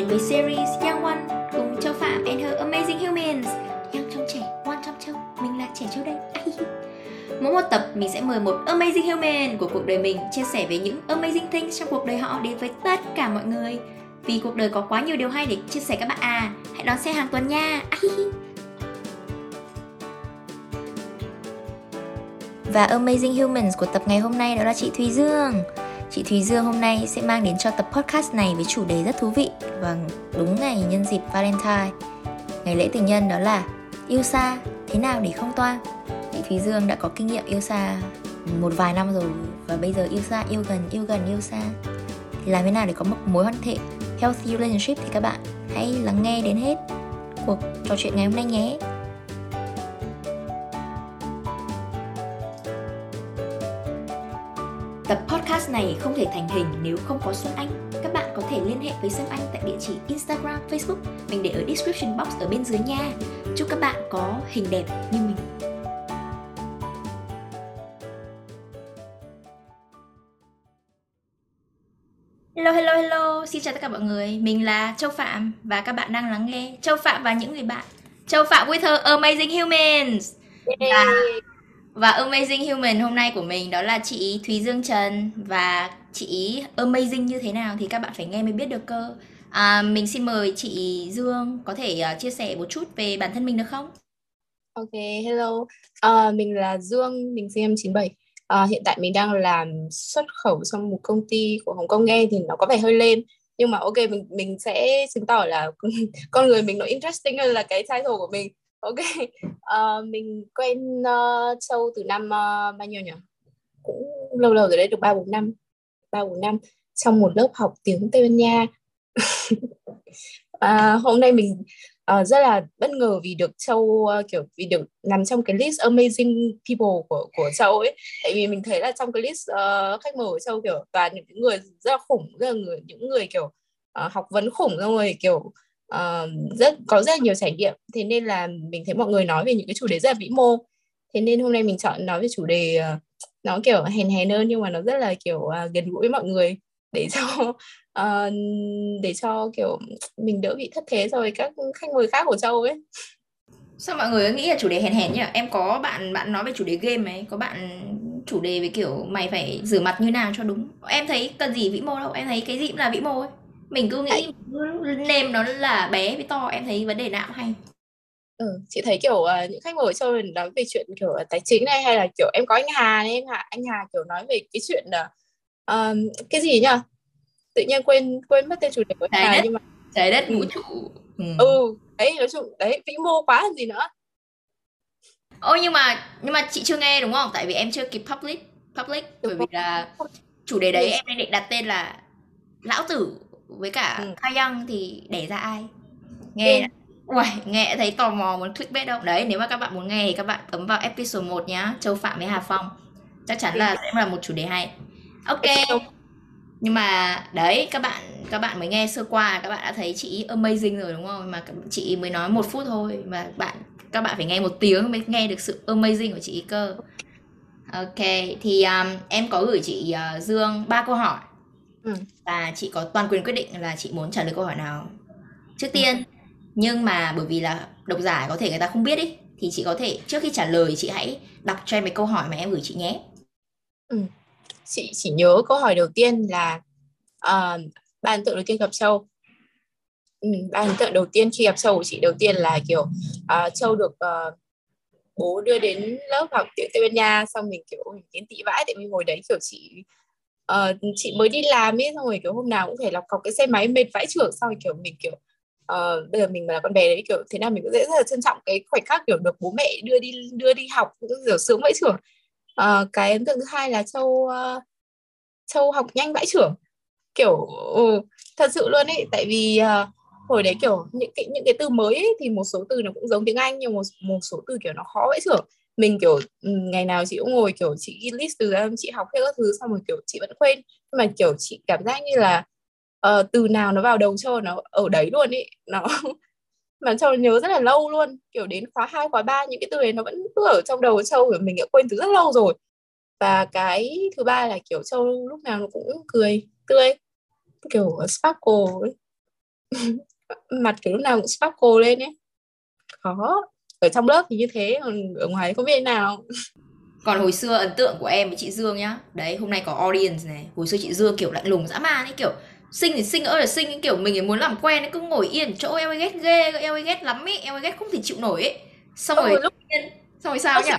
đến với series Young One cùng Châu Phạm and her amazing humans. Young trong trẻ, One trong châu, mình là trẻ châu đây. Mỗi một tập mình sẽ mời một amazing human của cuộc đời mình chia sẻ về những amazing things trong cuộc đời họ đến với tất cả mọi người. Vì cuộc đời có quá nhiều điều hay để chia sẻ các bạn à. Hãy đón xem hàng tuần nha. Và Amazing Humans của tập ngày hôm nay đó là chị Thùy Dương. Chị Thùy Dương hôm nay sẽ mang đến cho tập podcast này với chủ đề rất thú vị và đúng ngày nhân dịp Valentine. Ngày lễ tình nhân đó là yêu xa, thế nào để không toa. Chị Thùy Dương đã có kinh nghiệm yêu xa một vài năm rồi và bây giờ yêu xa, yêu gần, yêu gần, yêu xa. Thì làm thế nào để có một mối quan hệ healthy relationship thì các bạn hãy lắng nghe đến hết cuộc trò chuyện ngày hôm nay nhé. Tập podcast này không thể thành hình nếu không có Xuân Anh. Các bạn có thể liên hệ với Xuân Anh tại địa chỉ Instagram, Facebook. Mình để ở description box ở bên dưới nha. Chúc các bạn có hình đẹp như mình. Hello, hello, hello. Xin chào tất cả mọi người. Mình là Châu Phạm và các bạn đang lắng nghe Châu Phạm và những người bạn. Châu Phạm with her amazing humans. Và và Amazing Human hôm nay của mình đó là chị Thúy Dương Trần và chị Amazing như thế nào thì các bạn phải nghe mới biết được cơ. À, mình xin mời chị Dương có thể uh, chia sẻ một chút về bản thân mình được không? Ok, hello. Uh, mình là Dương, mình sinh năm 97. Uh, à, hiện tại mình đang làm xuất khẩu trong một công ty của Hồng Kông nghe thì nó có vẻ hơi lên nhưng mà ok mình mình sẽ chứng tỏ là con người mình nó interesting hơn là cái title của mình ok. Uh, mình quen ờ, uh, châu từ năm uh, bao nhiêu nhỉ? Cũng lâu lâu rồi đấy được ba bốn năm ba bốn năm. Trong một lớp học tiếng tây ban nha. Uh, hôm nay mình uh, rất là bất ngờ vì được châu uh, kiểu vì được nằm trong cái list amazing people của của châu ấy. Tại vì mình thấy là trong cái list uh, khách mời của châu kiểu toàn những người rất là khủng rất là người những người kiểu uh, học vấn khủng rồi kiểu uh, rất có rất là nhiều trải nghiệm. Thế nên là mình thấy mọi người nói về những cái chủ đề rất là vĩ mô. Thế nên hôm nay mình chọn nói về chủ đề uh, nó kiểu hèn hèn hơn nhưng mà nó rất là kiểu uh, gần gũi với mọi người. Để cho uh, để cho kiểu mình đỡ bị thất thế rồi các khách mời khác của châu ấy. Sao mọi người nghĩ là chủ đề hèn hèn nhỉ? Em có bạn bạn nói về chủ đề game ấy. Có bạn chủ đề về kiểu mày phải rửa mặt như nào cho đúng. Em thấy cần gì vĩ mô đâu. Em thấy cái gì cũng là vĩ mô ấy mình cứ nghĩ nêm nó là bé với to em thấy vấn đề nào cũng hay. Ừ, chị thấy kiểu uh, những khách mời cho mình nói về chuyện kiểu tài chính này hay là kiểu em có anh Hà anh Hà anh Hà kiểu nói về cái chuyện là uh, cái gì nhỉ? Tự nhiên quên quên mất tên chủ đề của trái Hà đất, nhưng mà trái đất vũ trụ. Ừ. ừ đấy nói chung đấy vĩ mô quá làm gì nữa. Ôi nhưng mà nhưng mà chị chưa nghe đúng không? Tại vì em chưa kịp public public bởi vì là chủ đề đấy em định đặt tên là lão tử với cả ừ. Kayang thì đẻ ra ai? Nghe ừ. Uầy, nghe thấy tò mò muốn clickbait đâu. Đấy nếu mà các bạn muốn nghe thì các bạn ấn vào episode 1 nhá Châu Phạm với Hà Phong. Chắc chắn là sẽ là một chủ đề hay. Ok. Nhưng mà đấy các bạn các bạn mới nghe sơ qua các bạn đã thấy chị amazing rồi đúng không? Mà chị mới nói một phút thôi mà bạn các bạn phải nghe một tiếng mới nghe được sự amazing của chị cơ. Ok. Thì um, em có gửi chị uh, Dương ba câu hỏi ừ. và chị có toàn quyền quyết định là chị muốn trả lời câu hỏi nào trước ừ. tiên nhưng mà bởi vì là độc giả có thể người ta không biết ý thì chị có thể trước khi trả lời chị hãy đọc cho em cái câu hỏi mà em gửi chị nhé ừ. chị chỉ nhớ câu hỏi đầu tiên là uh, ba ấn tượng đầu tiên gặp châu ừ, ba ấn tượng đầu tiên khi gặp châu của chị đầu tiên là kiểu uh, châu được uh, bố đưa đến lớp học tiếng tây ban nha xong mình kiểu mình kiến tị vãi tại vì hồi đấy kiểu chị uh, chị mới đi làm ấy xong rồi kiểu hôm nào cũng phải lọc cọc cái xe máy mệt vãi trưởng xong rồi kiểu mình kiểu uh, bây giờ mình mà là con bé đấy kiểu thế nào mình cũng dễ rất là trân trọng cái khoảnh khắc kiểu được bố mẹ đưa đi đưa đi học cũng kiểu sướng vãi trưởng uh, ờ, cái ấn tượng thứ hai là châu uh, châu học nhanh vãi trưởng kiểu uh, thật sự luôn ấy tại vì uh, hồi đấy kiểu những cái những cái từ mới ấy, thì một số từ nó cũng giống tiếng Anh nhưng một một số từ kiểu nó khó vãi trưởng mình kiểu ừ, ngày nào chị cũng ngồi kiểu chị ghi list từ chị học hết các thứ xong rồi kiểu chị vẫn quên. Nhưng mà kiểu chị cảm giác như là uh, từ nào nó vào đầu châu nó ở đấy luôn ý. Nó mà châu nhớ rất là lâu luôn. Kiểu đến khóa 2, khóa 3 những cái từ đấy nó vẫn cứ ở trong đầu châu mình đã quên từ rất lâu rồi. Và cái thứ ba là kiểu châu lúc nào nó cũng cười tươi kiểu sparkle ấy. mặt kiểu lúc nào cũng sparkle lên ấy. Khó ở trong lớp thì như thế còn ở ngoài không biết thế nào. Còn hồi xưa ấn tượng của em với chị Dương nhá. Đấy hôm nay có audience này. Hồi xưa chị Dương kiểu lạnh lùng dã man ấy kiểu sinh thì sinh ơi là sinh kiểu mình muốn làm quen ấy cứ ngồi yên chỗ em ấy ghét ghê em ấy ghét lắm ấy em ấy ghét không thể chịu nổi ấy. Xong rồi lúc yên xong rồi sao nhỉ?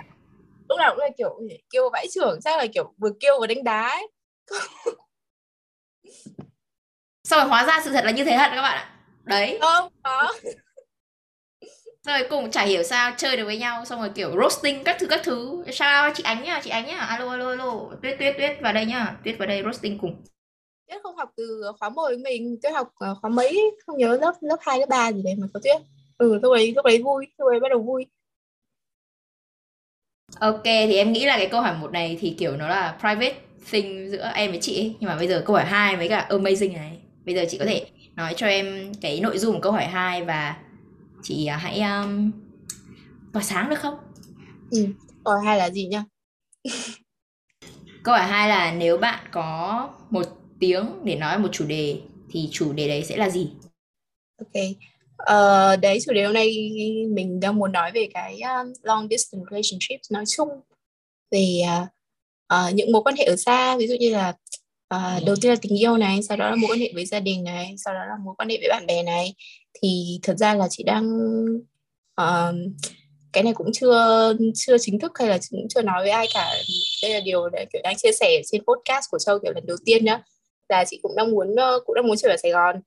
lúc nào cũng là kiểu kêu vãi trưởng chắc là kiểu vừa kêu vừa đánh đá ấy. Xong rồi hóa ra sự thật là như thế thật các bạn ạ? Đấy. Không có rồi cùng chả hiểu sao chơi được với nhau xong rồi kiểu roasting các thứ các thứ. Sao chị ánh nhá chị ánh nhá. Alo alo alo. Tuyết tuyết tuyết vào đây nhá. Tuyết vào đây roasting cùng. Tuyết không học từ khóa với mình tuyết học ờ, khóa mấy? Không nhớ lớp lớp hai lớp ba gì đấy mà có tuyết. Ừ lúc đấy lúc đấy vui lúc đấy bắt đầu vui. Ok thì em nghĩ là cái câu hỏi một này thì kiểu nó là private thing giữa em với chị ấy. nhưng mà bây giờ câu hỏi hai với cả amazing này. Bây giờ chị có thể nói cho em cái nội dung của câu hỏi hai và chị à, hãy um, tỏa sáng được không? Ừ. câu hỏi hai là gì nhá? Câu hỏi hai là nếu bạn có một tiếng để nói một chủ đề thì chủ đề đấy sẽ là gì? Ok. Uh, đấy chủ đề hôm nay mình đang muốn nói về cái um, long distance relationships nói chung. Về uh, uh, những mối quan hệ ở xa ví dụ như là uh, đầu tiên là tình yêu này sau đó là mối quan hệ với gia đình này sau đó là mối quan hệ với bạn bè này thì thật ra là chị đang uh, cái này cũng chưa chưa chính thức hay là cũng chưa nói với ai cả. Đây là điều để kiểu đang chia sẻ trên podcast của châu kiểu lần đầu tiên nhá. Là chị cũng đang muốn ờ, cũng đang muốn trở về Sài Gòn.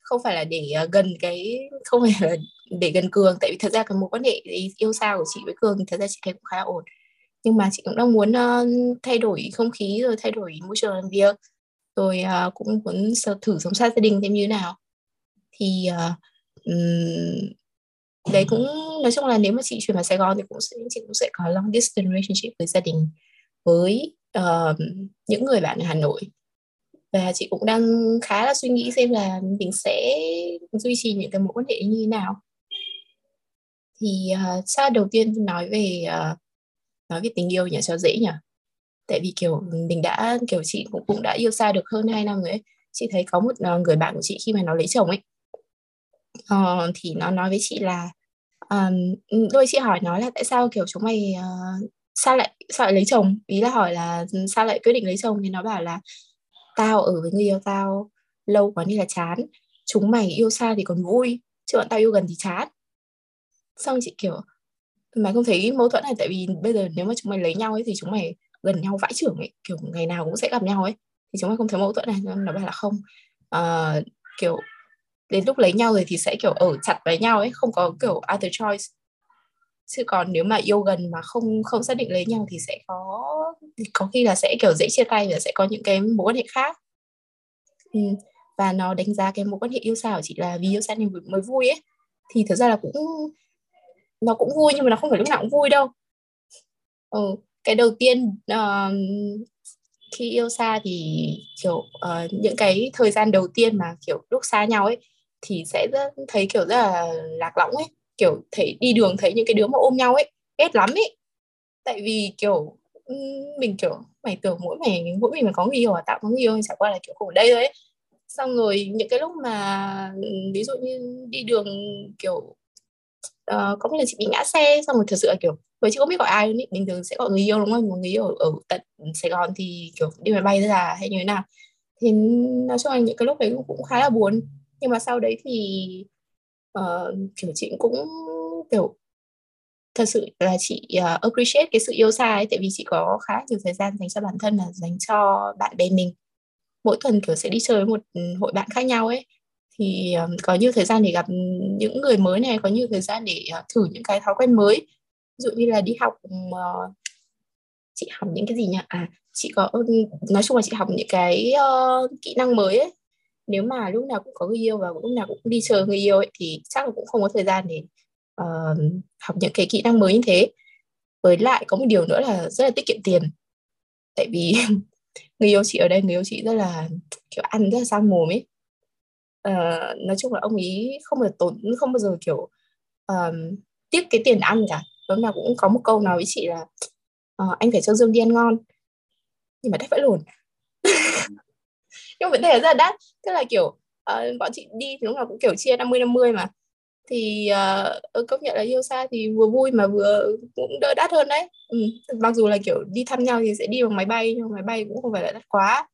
Không phải là để ờ, gần cái không phải là để gần cường tại vì thật ra cái mối quan hệ yêu xa của chị với cường thì thật ra chị thấy cũng khá là ổn. Nhưng mà chị cũng đang muốn uh, thay đổi không khí rồi thay đổi môi trường làm việc. Rồi uh, cũng muốn thử sống xa gia đình thêm như thế nào thì uh, đấy cũng nói chung là nếu mà chị chuyển vào Sài Gòn thì cũng sẽ chị cũng sẽ có long distance relationship với gia đình với uh, những người bạn ở Hà Nội. Và chị cũng đang khá là suy nghĩ xem là mình sẽ duy trì những cái mối quan hệ như thế nào. Thì ờ, uh, sao đầu tiên nói về uh, nói về tình yêu nhỉ cho dễ nhỉ? Tại vì kiểu mình đã kiểu chị cũng cũng đã yêu xa được hơn 2 năm rồi ấy. Chị thấy có một uh, người bạn của chị khi mà nó lấy chồng ấy uh, thì nó nói với chị là um, đôi chị hỏi nó là tại sao kiểu chúng mày uh, sao lại sao lại lấy chồng? Ý là hỏi là ừ, sao lại quyết định lấy chồng? Thì nó bảo là tao ở với người yêu tao lâu quá nên là chán. Chúng mày yêu xa thì còn vui chứ bọn tao yêu gần thì chán. Xong chị kiểu mày không thấy mâu thuẫn này tại vì bây giờ nếu mà chúng mày lấy nhau ấy thì chúng mày gần nhau vãi trưởng ấy kiểu ngày nào cũng sẽ gặp nhau ấy thì chúng mày không thấy mâu thuẫn này nó bảo là không. Uh, kiểu đến lúc lấy nhau rồi thì sẽ kiểu ở chặt với nhau ấy không có kiểu other choice chứ còn nếu mà yêu gần mà không không xác định lấy nhau thì sẽ có có khi là sẽ kiểu dễ chia tay và sẽ có những cái mối quan hệ khác ừ. và nó đánh giá cái mối quan hệ yêu xa của chị là vì yêu xa nên mới vui ấy thì thực ra là cũng nó cũng vui nhưng mà nó không phải lúc nào cũng vui đâu ừ. cái đầu tiên uh, khi yêu xa thì kiểu uh, những cái thời gian đầu tiên mà kiểu lúc xa nhau ấy thì sẽ rất, thấy kiểu rất là lạc lõng ấy. Kiểu thấy đi đường thấy những cái đứa mà ôm nhau ấy ghét lắm ấy. Tại vì kiểu mình kiểu mày tưởng mỗi mày mỗi mình mà có người yêu à tạo có người yêu chẳng qua là kiểu khổ đây thôi ấy. Xong rồi những cái lúc mà ví dụ như đi đường kiểu uh, có một lần chị bị ngã xe xong rồi thật sự là kiểu với chị không biết gọi ai luôn ý. bình thường sẽ gọi người yêu đúng không? Một người yêu ở, ở tận Sài Gòn thì kiểu đi máy bay ra hay như thế nào. Thì nói chung là những cái lúc đấy cũng khá là buồn nhưng mà sau đấy thì uh, kiểu chị cũng kiểu thật sự là chị uh, appreciate cái sự yêu xa ấy tại vì chị có khá nhiều thời gian dành cho bản thân là dành cho bạn bè mình. Mỗi tuần kiểu sẽ đi chơi với một ừ, hội bạn khác nhau ấy. Thì um, có nhiều thời gian để gặp những người mới này có nhiều thời gian để uh, thử những cái thói quen mới. Ví dụ như là đi học uh, chị học những cái gì nhỉ? À chị có ừ, nói chung là chị học những cái uh, kỹ năng mới ấy nếu mà lúc nào cũng có người yêu và lúc nào cũng đi chờ người yêu ấy thì chắc là cũng không có thời gian để uh, học những cái kỹ năng mới như thế. Với lại có một điều nữa là rất là tiết kiệm tiền. Tại vì người yêu chị ở đây người yêu chị rất là kiểu ăn rất là sang mồm ấy. Uh, nói chung là ông ý không bao giờ tốn không bao giờ kiểu uh, tiếc cái tiền ăn cả. Lúc nào cũng có một câu nói với chị là uh, anh phải cho dương đi ăn ngon. Nhưng mà đắt vẫn lùn nhưng vấn đề rất là đắt. Tức là kiểu uh, bọn chị đi thì lúc nào cũng kiểu chia 50 50 mà. Thì uh, công nhận là yêu xa thì vừa vui mà vừa cũng đỡ đắt hơn đấy. Ừ. mặc dù là kiểu đi thăm nhau thì sẽ đi bằng máy bay nhưng máy bay cũng không phải là đắt quá.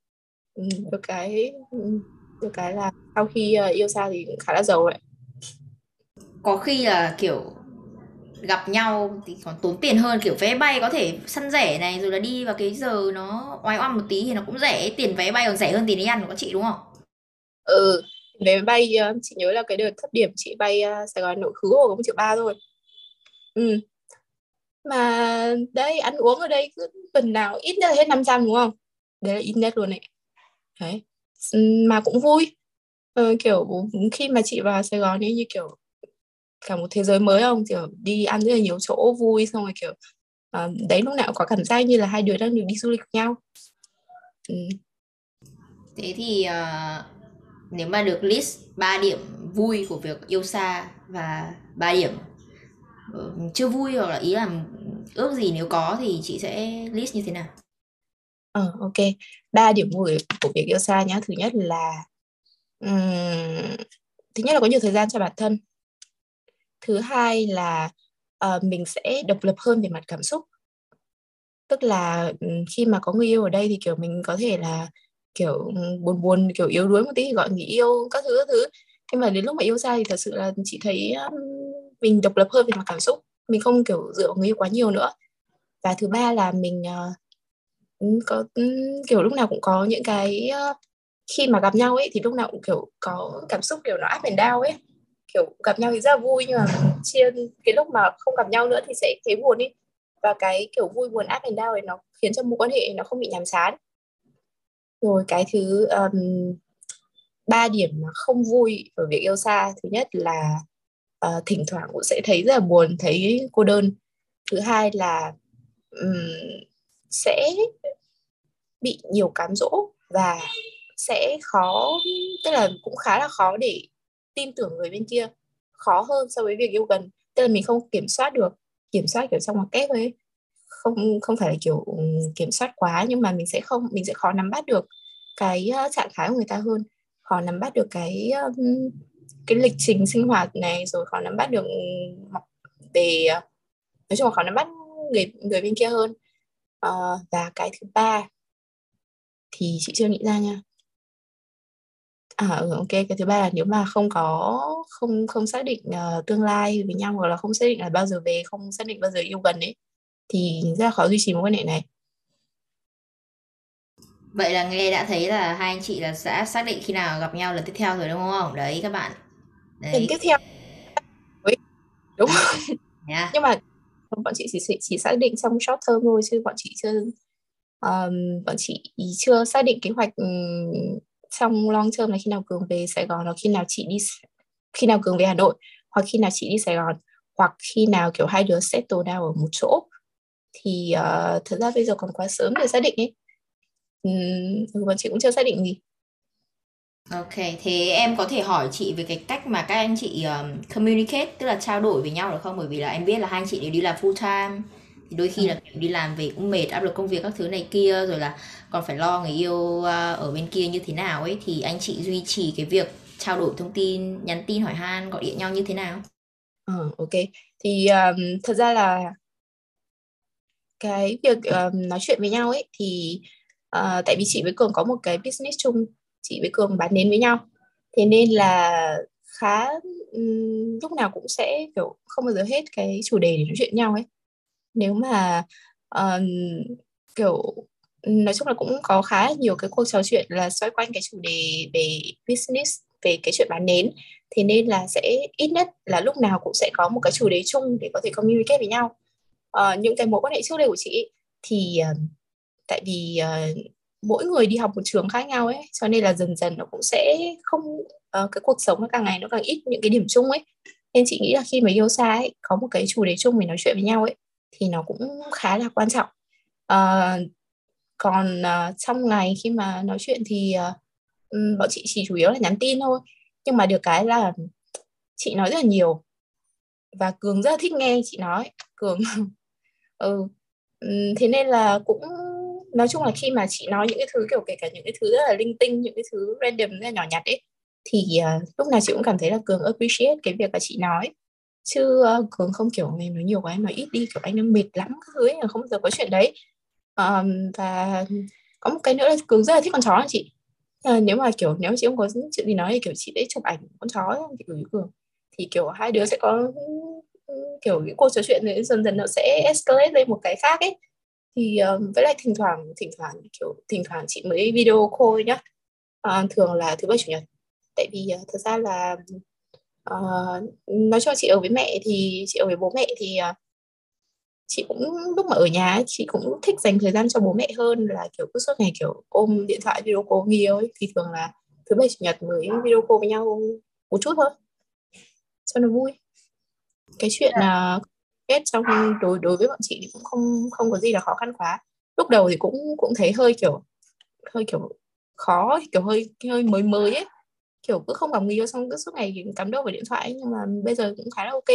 Ừ, được cái ừ, được cái là sau khi uh, yêu xa thì cũng khá là giàu đấy. Có khi là kiểu gặp nhau thì còn tốn tiền hơn kiểu vé bay có thể săn rẻ này rồi là đi vào cái giờ nó oai oăm một tí thì nó cũng rẻ tiền vé bay còn rẻ hơn tiền đi ăn của các chị đúng không? Ừ vé bay ờ, chị nhớ là cái đợt thấp điểm chị bay ờ, Sài Gòn nội khứ hồ có một triệu ba thôi. Ừ. Mà đây ăn uống ở đây cứ tuần nào ít nhất là hết 500 đúng không? Đấy là ít nhất luôn đấy. Đấy mà cũng vui. Ờ, kiểu khi mà chị vào Sài Gòn ấy như kiểu cả một thế giới mới không? Kiểu đi ăn rất là nhiều chỗ vui xong rồi kiểu uh, đấy lúc nào có cảm giác như là hai đứa đang được đi du lịch với nhau. Ừ. thế thì uh, nếu mà được list 3 điểm vui của việc yêu xa và 3 điểm uh, chưa vui hoặc là ý là ước gì nếu có thì chị sẽ list như thế nào? Ờ uh, ok. Ba điểm vui của việc yêu xa nhá. Thứ nhất là um, thứ nhất là có nhiều thời gian cho bản thân thứ hai là uh, mình sẽ độc lập hơn về mặt cảm xúc. Tức là khi mà có người yêu ở đây thì kiểu mình có thể là kiểu buồn buồn kiểu yếu đuối một tí thì gọi người yêu các thứ các thứ. Nhưng mà đến lúc mà yêu xa thì thật sự là chị thấy mình độc lập hơn về mặt cảm xúc. Mình không kiểu dựa vào người yêu quá nhiều nữa. Và thứ ba là mình uh, có kiểu lúc nào cũng có những cái uh, khi mà gặp nhau ấy thì lúc nào cũng kiểu có cảm xúc kiểu nó up and down ấy kiểu gặp nhau thì rất là vui nhưng mà chia cái lúc mà không gặp nhau nữa thì sẽ thấy buồn đi và cái kiểu vui buồn up and down này nó khiến cho mối quan hệ nó không bị nhàm chán. Rồi cái thứ um, ba điểm mà không vui ở việc yêu xa thứ nhất là uh, thỉnh thoảng cũng sẽ thấy rất là buồn thấy cô đơn. Thứ hai là um, sẽ bị nhiều cám dỗ và sẽ khó tức là cũng khá là khó để tin tưởng người bên kia khó hơn so với việc yêu gần. Tức là mình không kiểm soát được kiểm soát kiểu trong một kép ấy. Không không phải là kiểu kiểm soát quá nhưng mà mình sẽ không mình sẽ khó nắm bắt được cái ờ, trạng thái của người ta hơn. Khó nắm bắt được cái cái lịch trình sinh hoạt này rồi khó nắm bắt được về ờ, nói chung là khó nắm bắt người người bên kia hơn. À, và cái thứ ba thì chị chưa nghĩ ra nha. À, ừ, ok, cái thứ ba là nếu mà không có không không xác định uh, tương lai với nhau hoặc là không xác định là bao giờ về, không xác định bao giờ yêu gần ấy thì rất là khó duy trì mối quan hệ này. Vậy là nghe đã thấy là hai anh chị là sẽ xác định khi nào gặp nhau lần tiếp theo rồi đúng không? Đấy các bạn. Đấy. Lần tiếp theo. Đúng. Yeah. Nhưng mà bọn chị chỉ chỉ xác định trong short term thôi chứ bọn chị chưa um, bọn chị chưa xác định kế hoạch um, trong long term là khi nào cường về Sài Gòn hoặc khi nào chị đi khi nào cường về Hà Nội hoặc khi nào chị đi Sài Gòn hoặc khi nào kiểu hai đứa settle down ở một chỗ thì uh, thật ra bây giờ còn quá sớm để xác định ấy. Ừ, bọn chị cũng chưa xác định gì. Ok, thế em có thể hỏi chị về cái cách mà các anh chị um, communicate, tức là trao đổi với nhau được không? Bởi vì là em biết là hai anh chị đều đi làm full time, thì đôi khi ừ. là đi làm về cũng mệt, áp lực công việc các thứ này kia, rồi là còn phải lo người yêu à, ở bên kia như thế nào ấy thì anh chị duy trì cái việc trao đổi thông tin nhắn tin hỏi han gọi điện nhau như thế nào? Ờ ok. Thì um, thật ra là cái việc um, nói chuyện với nhau ấy thì uh, tại vì chị với cường có một cái business chung chị với cường bán nến với nhau. Thế nên là khá um, lúc nào cũng sẽ kiểu không bao giờ hết cái chủ đề để nói chuyện nhau ấy nếu mà uh, kiểu nói chung là cũng có khá nhiều cái cuộc trò chuyện là xoay quanh cái chủ đề về business về cái chuyện bán nến. Thế nên là sẽ ít nhất là lúc nào cũng sẽ có một cái chủ đề chung để có thể communicate với nhau. Uh, những cái mối quan hệ trước đây của chị thì uh, tại vì uh, mỗi người đi học một trường khác nhau ấy cho nên là dần dần nó cũng sẽ không uh, cái cuộc sống nó càng ngày nó càng ít những cái điểm chung ấy. Nên chị nghĩ là khi mà yêu xa ấy có một cái chủ đề chung để nói chuyện với nhau ấy thì nó cũng khá là quan trọng. Uh, còn uh, trong ngày khi mà nói chuyện thì uh, bọn chị chỉ chủ yếu là nhắn tin thôi. Nhưng mà được cái là chị nói rất là nhiều và cường rất là thích nghe chị nói. Cường ừ thế nên là cũng nói chung là khi mà chị nói những cái thứ kiểu kể cả những cái thứ rất là linh tinh những cái thứ random rất là nhỏ nhặt ấy thì uh, lúc nào chị cũng cảm thấy là cường appreciate cái việc là chị nói chứ uh, cường không kiểu ngày nói nhiều quá em nói ít đi kiểu anh đang mệt lắm các thứ ấy, không bao giờ có chuyện đấy. Um, và có một cái nữa là cường rất là thích con chó chị? À, nếu mà kiểu nếu chị không có chuyện gì nói thì kiểu chị sẽ chụp ảnh con chó thì gửi cường. Thì kiểu hai đứa sẽ có kiểu những cuộc trò chuyện này dần dần nó sẽ escalate lên một cái khác ấy. Thì um, với lại thỉnh thoảng thỉnh thoảng kiểu thỉnh thoảng chị mới video call nhá. À, thường là thứ bảy chủ nhật. Tại vì uh, thật ra là uh, nói cho chị ở với mẹ thì chị ở với bố mẹ thì uh, chị cũng lúc mà ở nhà ấy, chị cũng thích dành thời gian cho bố mẹ hơn là kiểu cứ suốt ngày kiểu ôm điện thoại video call nhiều ấy thì thường là thứ bảy chủ nhật mới video call với nhau một chút thôi cho nó vui. Cái chuyện là uh, kết trong đối đối với bọn chị thì cũng không không có gì là khó khăn quá. Lúc đầu thì cũng cũng thấy hơi kiểu hơi kiểu khó kiểu hơi hơi mới mới ấy kiểu cứ không gặp người yêu xong cứ suốt ngày cắm đầu vào điện thoại nhưng mà bây giờ cũng khá là ok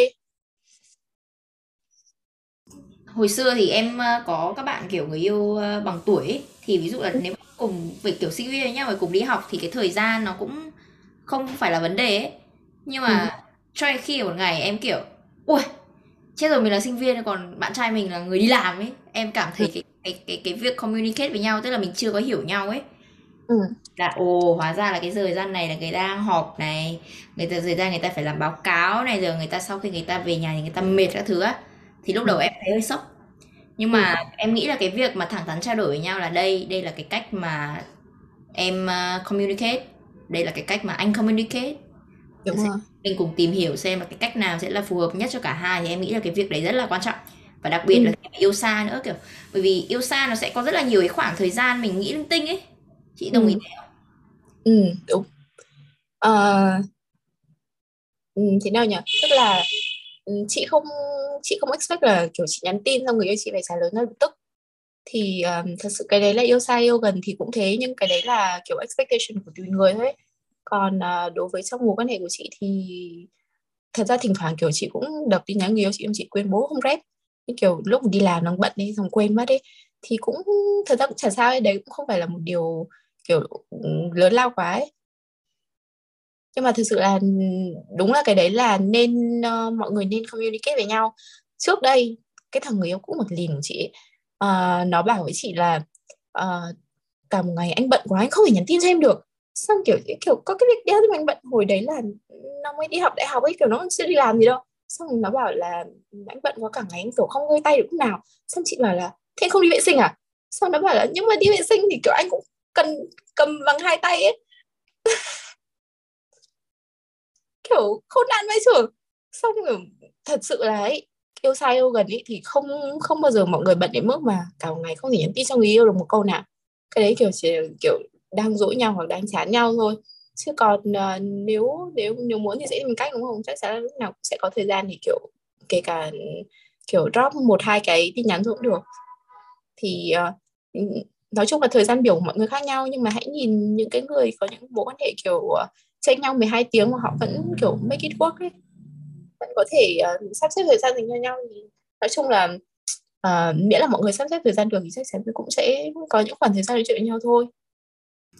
hồi xưa thì em ờ, có các bạn kiểu người yêu ờ, bằng tuổi ấy. thì ví dụ là nếu cùng về kiểu sinh viên với nhau và cùng đi học thì cái thời gian nó cũng không phải là vấn đề ấy nhưng mà ừ. cho khi một ngày em kiểu ui chết rồi mình là sinh viên còn bạn trai mình là người đi làm ấy em cảm thấy ừ. cái cái cái cái việc communicate với nhau tức là mình chưa có hiểu nhau ấy ừ. là ồ hóa ra là cái thời gian này là người đang họp này người ta thời gian người ta phải làm báo cáo này giờ người ta sau khi người ta về nhà thì người ta mệt các thứ á thì lúc đầu ừ. em thấy hơi sốc nhưng mà ừ. em nghĩ là cái việc mà thẳng thắn trao đổi với nhau là đây đây là cái cách mà em uh, communicate đây là cái cách mà anh communicate Đúng rồi. mình cùng tìm hiểu xem là cái cách nào sẽ là phù hợp nhất cho cả hai thì em nghĩ là cái việc đấy rất là quan trọng và đặc biệt ừ. là yêu xa nữa kiểu bởi vì yêu xa nó sẽ có rất là nhiều cái khoảng thời gian mình nghĩ linh tinh ấy chị đồng ừ. ý không ừ đúng. Uh, thế nào nhỉ? Tức là chị không chị không expect là kiểu chị nhắn tin xong người yêu chị phải trả lời ngay lập tức. Thì um, thật sự cái đấy là yêu xa yêu gần thì cũng thế nhưng cái đấy là kiểu expectation của tùy người thôi. Còn uh, đối với trong mối quan hệ của chị thì thật ra thỉnh thoảng kiểu chị cũng đập tin nhắn người yêu chị chị quên bố không rep. Như kiểu lúc đi làm nó bận đi xong quên mất đi. Thì cũng thật ra cũng chả sao ấy đấy cũng không phải là một điều kiểu lớn lao quá ấy. Nhưng mà thực sự là đúng là cái đấy là nên uh, mọi người nên communicate với nhau. Trước đây cái thằng người yêu cũ một lìn của chị uh, nó bảo với chị là uh, cả một ngày anh bận quá anh không thể nhắn tin cho em được. Xong kiểu kiểu có cái việc đeo thì anh bận hồi đấy là nó mới đi học đại học ấy kiểu nó chưa đi làm gì đâu. Xong nó bảo là ừ, anh bận quá cả ngày anh kiểu không ngơi tay được lúc nào. Xong chị bảo là thế không đi vệ sinh à? Xong nó bảo là nhưng mà đi vệ sinh thì kiểu anh cũng cần cầm bằng hai tay ấy. Kiểu khôn nạn vậy trưởng xong kiểu thật sự là ấy yêu xa yêu gần ấy thì không không bao giờ mọi người bận đến mức mà cả một ngày không thể nhắn tin cho người yêu được một câu nào. Cái đấy kiểu chỉ kiểu đang dỗi nhau hoặc đang chán nhau thôi. Chứ còn uh, nếu nếu nếu muốn thì sẽ tìm cách đúng không? Chắc chắn là lúc nào cũng sẽ có thời gian thì kiểu kể cả kiểu drop một hai cái tin nhắn cũng được. Thì uh, nói chung là thời gian biểu của mọi người khác nhau nhưng mà hãy nhìn những cái người có những mối quan hệ kiểu uh, tranh nhau 12 tiếng mà họ vẫn kiểu make it work ấy vẫn có thể uh, sắp xếp thời gian dành cho nhau thì nói chung là uh, miễn là mọi người sắp xếp thời gian được thì chắc chắn cũng sẽ có những khoảng thời gian nói chuyện với nhau thôi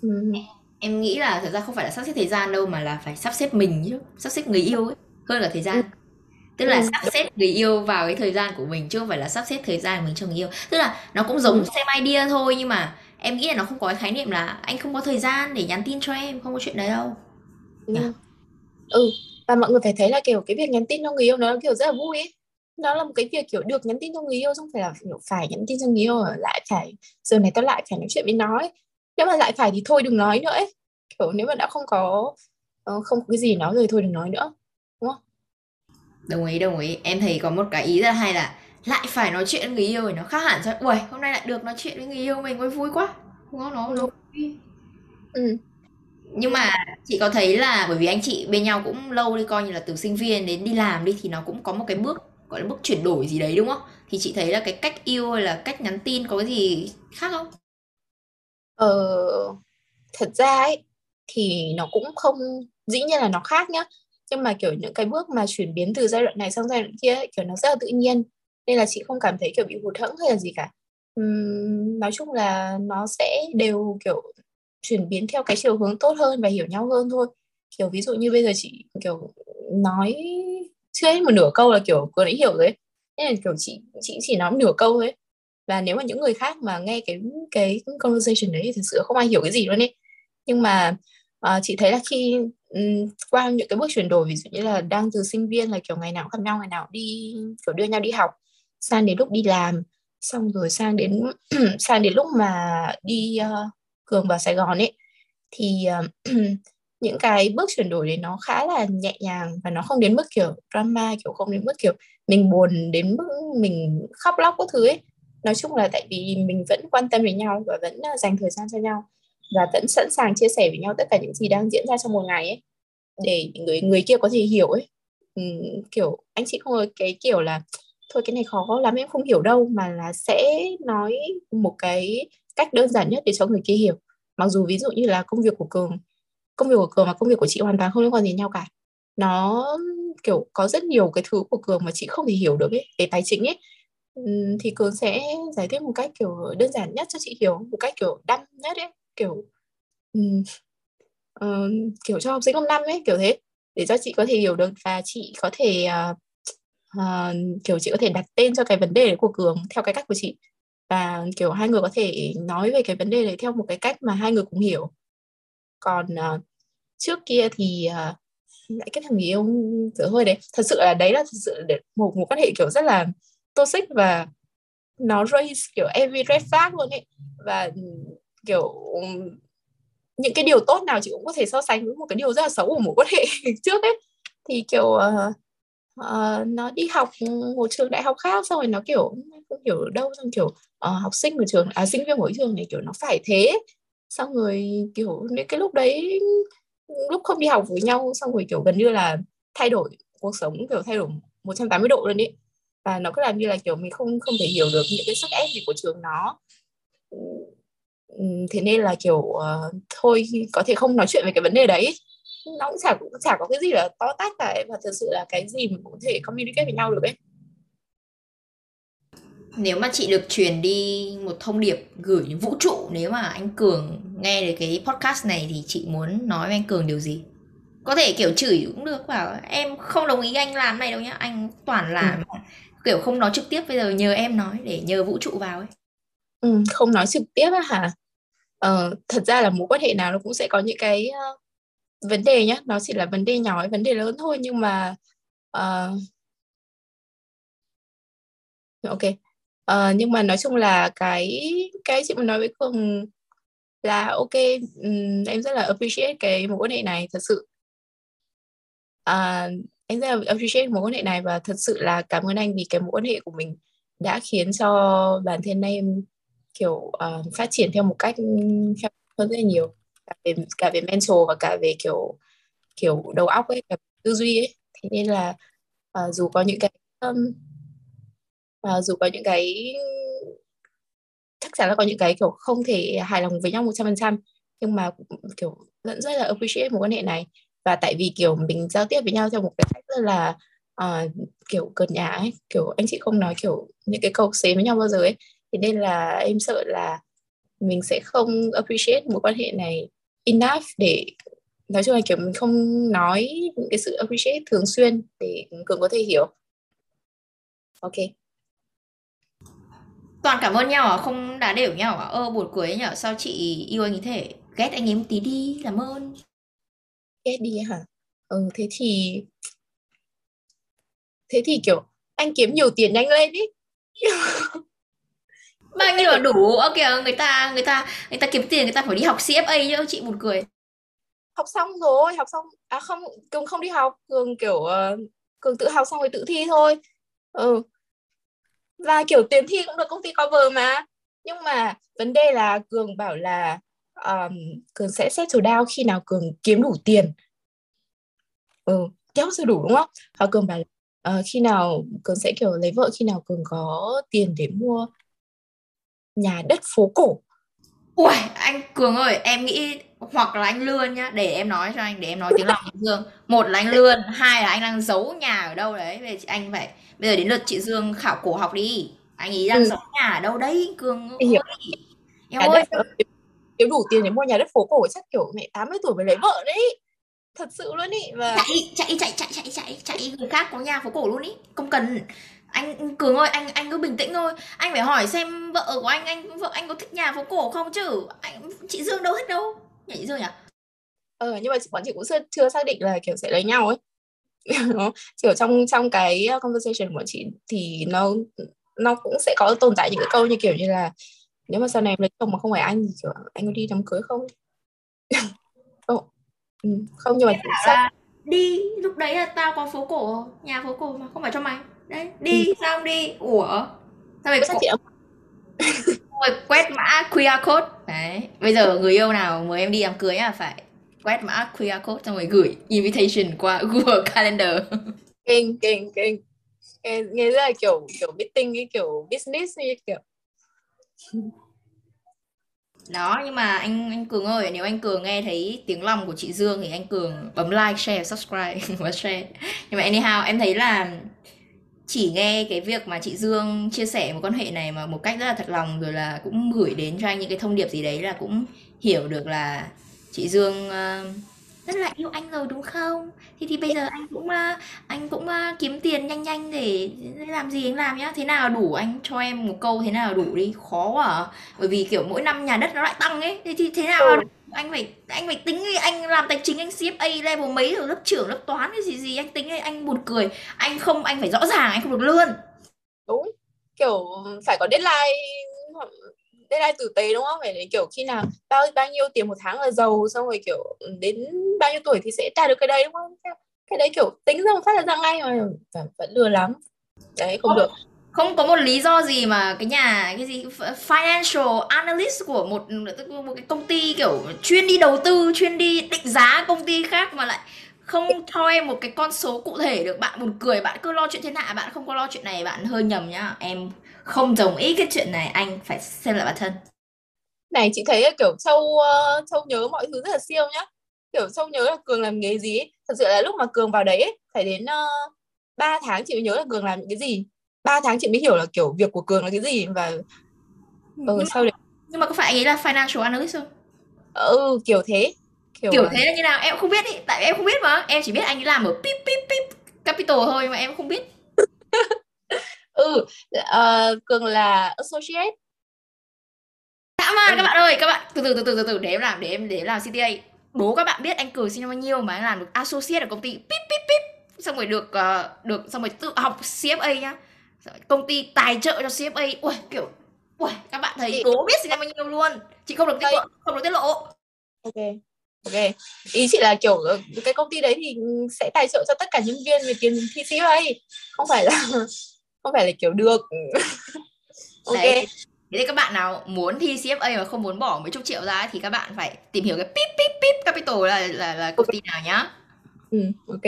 ừ. em nghĩ là thật ra không phải là sắp xếp thời gian đâu mà là phải sắp xếp mình chứ sắp xếp người yêu ấy hơn là thời gian ừ. Tức là ừ. sắp xếp người yêu vào cái thời gian của mình chứ không phải là sắp xếp thời gian của mình cho người yêu tức là nó cũng giống ừ. xem idea thôi nhưng mà em nghĩ là nó không có cái khái niệm là anh không có thời gian để nhắn tin cho em không có chuyện đấy đâu yeah. Ừ. ừ và mọi người phải thấy là kiểu cái việc nhắn tin cho người yêu nó kiểu rất là vui ấy nó là một cái việc kiểu được nhắn tin cho người yêu không phải là kiểu phải nhắn tin cho người yêu lại phải giờ này tao lại phải nói chuyện với nó ấy nếu mà lại phải thì thôi đừng nói nữa ấy kiểu nếu mà đã không có uh, không có cái gì nói rồi thôi đừng nói nữa đồng ý đồng ý. Em thấy có một cái ý rất là hay là lại phải nói chuyện với người yêu thì nó khác hẳn rồi. Ui hôm nay lại được nói chuyện với người yêu mình ôi vui quá. Đúng không? Nó nó ừ. Nhưng mà chị có thấy là bởi vì anh chị bên nhau cũng lâu đi coi như là từ sinh viên đến đi làm đi thì nó cũng có một cái bước gọi là bước chuyển đổi gì đấy đúng không? Thì chị thấy là cái cách yêu hay là cách nhắn tin có cái gì khác không? Ờ, thật ra ấy thì nó cũng không dĩ nhiên là nó khác nhá nhưng mà kiểu những cái bước mà chuyển biến từ giai đoạn này sang giai đoạn kia ấy, kiểu nó rất là tự nhiên nên là chị không cảm thấy kiểu bị hụt hẫng hay là gì cả uhm, nói chung là nó sẽ đều kiểu chuyển biến theo cái chiều hướng tốt hơn và hiểu nhau hơn thôi kiểu ví dụ như bây giờ chị kiểu nói chưa hết một nửa câu là kiểu cô đã hiểu rồi ấy. nên là kiểu chị chị chỉ nói một nửa câu thôi ấy. và nếu mà những người khác mà nghe cái cái conversation đấy thì thực sự không ai hiểu cái gì luôn ấy nhưng mà uh, chị thấy là khi um, qua những cái bước chuyển đổi ví dụ như là đang từ sinh viên là kiểu ngày nào gặp nhau ngày nào đi kiểu đưa nhau đi học sang đến lúc đi làm xong rồi sang đến sang đến lúc mà đi uh, cường vào Sài Gòn ấy thì uh, những cái bước chuyển đổi đấy nó khá là nhẹ nhàng và nó không đến mức kiểu drama kiểu không đến mức kiểu mình buồn đến mức mình khóc lóc các thứ ấy. Nói chung là tại vì mình vẫn quan tâm đến nhau và vẫn ờ, dành thời gian cho nhau và vẫn sẵn sàng chia sẻ với nhau tất cả những gì đang diễn ra trong một ngày ấy để người người kia có thể hiểu ấy. Ừ, kiểu anh chị không có cái kiểu là thôi cái này khó lắm em không hiểu đâu mà là sẽ nói một cái cách đơn giản nhất để cho người kia hiểu. Mặc dù ví dụ như là công việc của cường công việc của cường và công việc của chị hoàn toàn không liên quan gì nhau cả. Nó kiểu có rất nhiều cái thứ của cường mà chị không thể hiểu được ấy về tài chính ấy. Thì cường sẽ giải thích một cách kiểu đơn giản nhất cho chị hiểu một cách kiểu đăng nhất ấy kiểu um, uh, kiểu cho học sinh lớp năm ấy kiểu thế. Để cho chị có thể hiểu được và chị có thể uh, uh, kiểu chị có thể đặt tên cho cái vấn đề đấy của cường theo cái cách của chị. Và kiểu hai người có thể nói về cái vấn đề đấy theo một cái cách mà hai người cũng hiểu. Còn uh, trước kia thì uh, lại cái thằng người yêu dở hơi đấy. Thật sự là đấy là thật sự một một quan hệ kiểu rất là toxic và nó raise kiểu every red flag luôn ấy. Và kiểu những cái điều tốt nào chị cũng có thể so sánh với một cái điều rất là xấu của một quan hệ trước ấy. Thì kiểu uh, uh, nó đi học một trường đại học khác xong rồi nó kiểu không hiểu đâu xong kiểu uh, học sinh của trường à sinh viên của trường này kiểu nó phải thế. Xong rồi kiểu những cái lúc đấy lúc không đi học với nhau xong rồi kiểu gần như là thay đổi cuộc sống kiểu thay đổi 180 độ luôn ý và nó cứ làm như là kiểu mình không không thể hiểu được những cái sức ép gì của trường nó thế nên là kiểu uh, thôi có thể không nói chuyện về cái vấn đề đấy nó cũng chả cũng chả có cái gì là to tát cả và thật sự là cái gì mình cũng có thể communicate với nhau được ấy nếu mà chị được truyền đi một thông điệp gửi đến vũ trụ nếu mà anh Cường nghe được cái podcast này thì chị muốn nói với anh Cường điều gì? Có thể kiểu chửi cũng được bảo em không đồng ý anh làm này đâu nhá, anh toàn làm ừ. kiểu không nói trực tiếp bây giờ nhờ em nói để nhờ vũ trụ vào ấy. Ừ, không nói trực tiếp á hả? Uh, thật ra là mối quan hệ nào nó cũng sẽ có những cái uh, vấn đề nhá, nó chỉ là vấn đề nhỏ, vấn đề lớn thôi nhưng mà uh, ok. Uh, nhưng mà nói chung là cái cái chị muốn nói với cường là ok um, em rất là appreciate cái mối quan hệ này thật sự. Uh, em rất là appreciate mối quan hệ này và thật sự là cảm ơn anh vì cái mối quan hệ của mình đã khiến cho bản thân em kiểu uh, phát triển theo một cách hơn rất là nhiều. Cả về cả về mental và cả về kiểu kiểu đầu óc ấy cả tư duy ấy. Thế nên là uh, dù có những cái um, uh, dù có những cái chắc chắn là có những cái kiểu không thể hài lòng với nhau một trăm phần trăm nhưng mà kiểu vẫn rất là appreciate mối quan hệ này. Và tại vì kiểu mình giao tiếp với nhau theo một cái cách rất là uh, kiểu cợt nhã ấy kiểu anh chị không nói kiểu những cái câu xế với nhau bao giờ ấy thế nên là em sợ là mình sẽ không appreciate mối quan hệ này enough để nói chung là kiểu mình không nói những cái sự appreciate thường xuyên để cường có thể hiểu. Ok. Toàn cảm ơn nhau à? Không đá đều nhau à? Ơ buồn cười nhở? Sao chị yêu anh ấy thế? Ghét anh ấy một tí đi cảm ơn. Ghét đi hả? Ừ thế thì thế thì kiểu anh kiếm nhiều tiền nhanh lên ý bao nhiêu là đủ ok người ta người ta người ta kiếm tiền người ta phải đi học CFA chứ chị buồn cười. Học xong rồi học xong à không cường không đi học cường kiểu uh, cường tự học xong rồi tự thi thôi. Ừ. Và kiểu tiền thi cũng được công ty cover mà. Nhưng mà vấn đề là cường bảo là um, cường sẽ settle down khi nào cường kiếm đủ tiền. Ừ kéo sự đủ đúng không? Và cường bảo uh, khi nào cường sẽ kiểu lấy vợ khi nào cường có tiền để mua nhà đất phố cổ. Ui anh cường ơi em nghĩ hoặc là anh lươn nhá để em nói cho anh để em nói tiếng lòng dương. Một là anh lươn hai là anh đang giấu nhà ở đâu đấy. Về anh phải bây giờ đến lượt chị dương khảo cổ học đi. Anh ý đang ừ. giấu nhà ở đâu đấy cường ơi. Hiểu. em ơi. kiếm đủ tiền để mua nhà đất phố cổ chắc kiểu mẹ 80 tuổi mới lấy vợ đấy. Thật sự luôn ý và chạy chạy chạy chạy chạy chạy chạy người khác có nhà phố cổ luôn ý. Không cần anh cường ơi anh anh cứ bình tĩnh thôi. Anh phải hỏi xem vợ của anh anh vợ anh có thích nhà phố cổ không chứ? Anh chị dương đâu thích đâu. Nhỉ chị dương nhỉ? Ờ nhưng mà bọn chị cũng chưa, chưa xác định là kiểu sẽ lấy nhau ấy. Kiểu trong trong cái uh, conversation của chị thì nó nó cũng sẽ có tồn tại những cái câu như kiểu như là nếu mà sau này em lấy chồng mà không phải anh thì kiểu anh có đi đám cưới không? Không. Ừ, không nhưng mà là đi lúc đấy là tao có phố cổ nhà phố cổ mà không phải cho mày đấy đi ừ. sao đi. Ủa? Sao mày sao chị rồi quét mã QR code. Đấy bây giờ người yêu nào mời em đi đám cưới à? Phải quét mã QR code xong rồi gửi invitation qua Google Calendar. Kinh kinh kinh. Nghe, nghe rất là kiểu kiểu meeting cái kiểu business như kiểu. Đó nhưng mà anh anh Cường ơi nếu anh Cường nghe thấy tiếng lòng của chị Dương thì anh Cường bấm like share subscribe và share. Nhưng mà anyhow em thấy là chỉ nghe cái việc mà chị Dương chia sẻ một quan hệ này mà một cách rất là thật lòng rồi là cũng gửi đến cho anh những cái thông điệp gì đấy là cũng hiểu được là chị Dương uh, rất là yêu anh rồi đúng không? Thì thì bây giờ anh cũng uh, anh cũng uh, kiếm tiền nhanh nhanh để, làm gì anh làm nhá. Thế nào đủ anh cho em một câu thế nào đủ đi. Khó quá à. Bởi vì kiểu mỗi năm nhà đất nó lại tăng ấy. Thì, thì thế nào ừ. Anh phải anh phải tính đi anh làm tài chính anh CFA level mấy rồi lớp trưởng lớp toán cái gì gì anh tính ấy anh buồn cười. Anh không anh phải rõ ràng anh không được lươn. Đúng. Kiểu phải có deadline deadline tử tế đúng không? Phải đến kiểu khi nào bao bao nhiêu tiền một tháng là giàu xong rồi kiểu đến bao nhiêu tuổi thì sẽ đạt được cái đấy đúng không? Cái đấy kiểu tính ra một phát là ra ngay mà vẫn lừa lắm. Đấy không, không được không có một lý do gì mà cái nhà cái gì financial analyst của một một cái công ty kiểu chuyên đi đầu tư chuyên đi định giá công ty khác mà lại không cho em một cái con số cụ thể được. Bạn buồn cười bạn cứ lo chuyện thiên hạ bạn không có lo chuyện này bạn hơi nhầm nhá. Em không đồng ý cái chuyện này anh phải xem lại bản thân. Này chị thấy kiểu châu uh, châu nhớ mọi thứ rất là siêu nhá. Kiểu châu nhớ là cường làm nghề gì ấy. thật sự là lúc mà cường vào đấy ấy, phải đến ờ, uh, 3 tháng chị mới nhớ là cường làm những cái gì. 3 tháng chị mới hiểu là kiểu việc của cường là cái gì và ừ, nhưng sau đấy nhưng mà có phải anh ấy là financial analyst không? Ừ kiểu thế kiểu, kiểu thế là như nào? Em không biết ý tại em không biết mà. Em chỉ biết anh ấy làm ở pip pip pip capital thôi mà em không biết. Ừ uh, cường là associate. Dã man ừ. các bạn ơi các bạn từ từ từ từ từ từ để em làm để em để em làm CTA đố các bạn biết anh cường sinh năm bao nhiêu mà anh làm được associate ở công ty pip pip pip xong rồi được uh, được xong rồi tự học CFA nhá công ty tài trợ cho CFA ui kiểu ui các bạn thấy đố biết sinh năm bao nhiêu luôn. Chị không được tiết lộ không được tiết lộ. Ok ok. Ý chị là kiểu cái công ty đấy thì sẽ tài trợ cho tất cả nhân viên về tiền thi CFA không phải là không phải là kiểu được. Ok. Đấy. Thế các bạn nào muốn thi CFA mà không muốn bỏ mấy chục triệu ra thì các bạn phải tìm hiểu cái pip pip pip capital là là, là công ty nào nhá. Ừ, ok.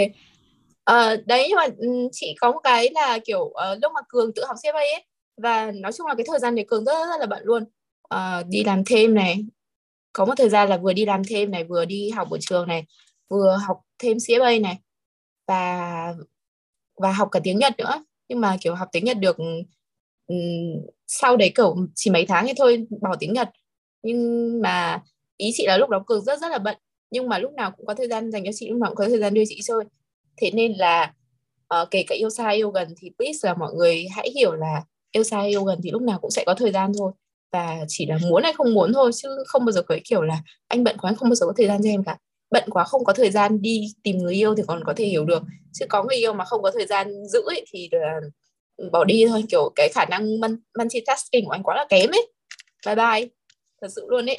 Ờ, đấy nhưng mà ừ, chị có một cái là kiểu uh, lúc mà cường tự học CFA ấy và nói chung là cái thời gian để cường rất, rất là bận luôn. Uh, đi làm thêm này có một thời gian là vừa đi làm thêm này vừa đi học ở trường này vừa học thêm CFA này và và học cả tiếng Nhật nữa. Nhưng mà kiểu học tiếng Nhật được um, sau đấy kiểu chỉ mấy tháng thì thôi bỏ tiếng Nhật. Nhưng mà ý chị là lúc đó cường rất rất là bận. Nhưng mà lúc nào cũng có thời gian dành cho chị lúc nào cũng có thời gian đưa chị chơi thế nên là uh, kể cả yêu xa yêu gần thì please là mọi người hãy hiểu là yêu xa yêu gần thì lúc nào cũng sẽ có thời gian thôi. Và chỉ là muốn hay không muốn thôi chứ không bao giờ có kiểu là anh bận quá anh không bao giờ có thời gian cho em cả. Bận quá không có thời gian đi tìm người yêu thì còn có thể hiểu được. Chứ có người yêu mà không có thời gian giữ ấy, thì là bỏ đi thôi. Kiểu cái khả năng multitasking của anh quá là kém ấy. Bye bye. Thật sự luôn ấy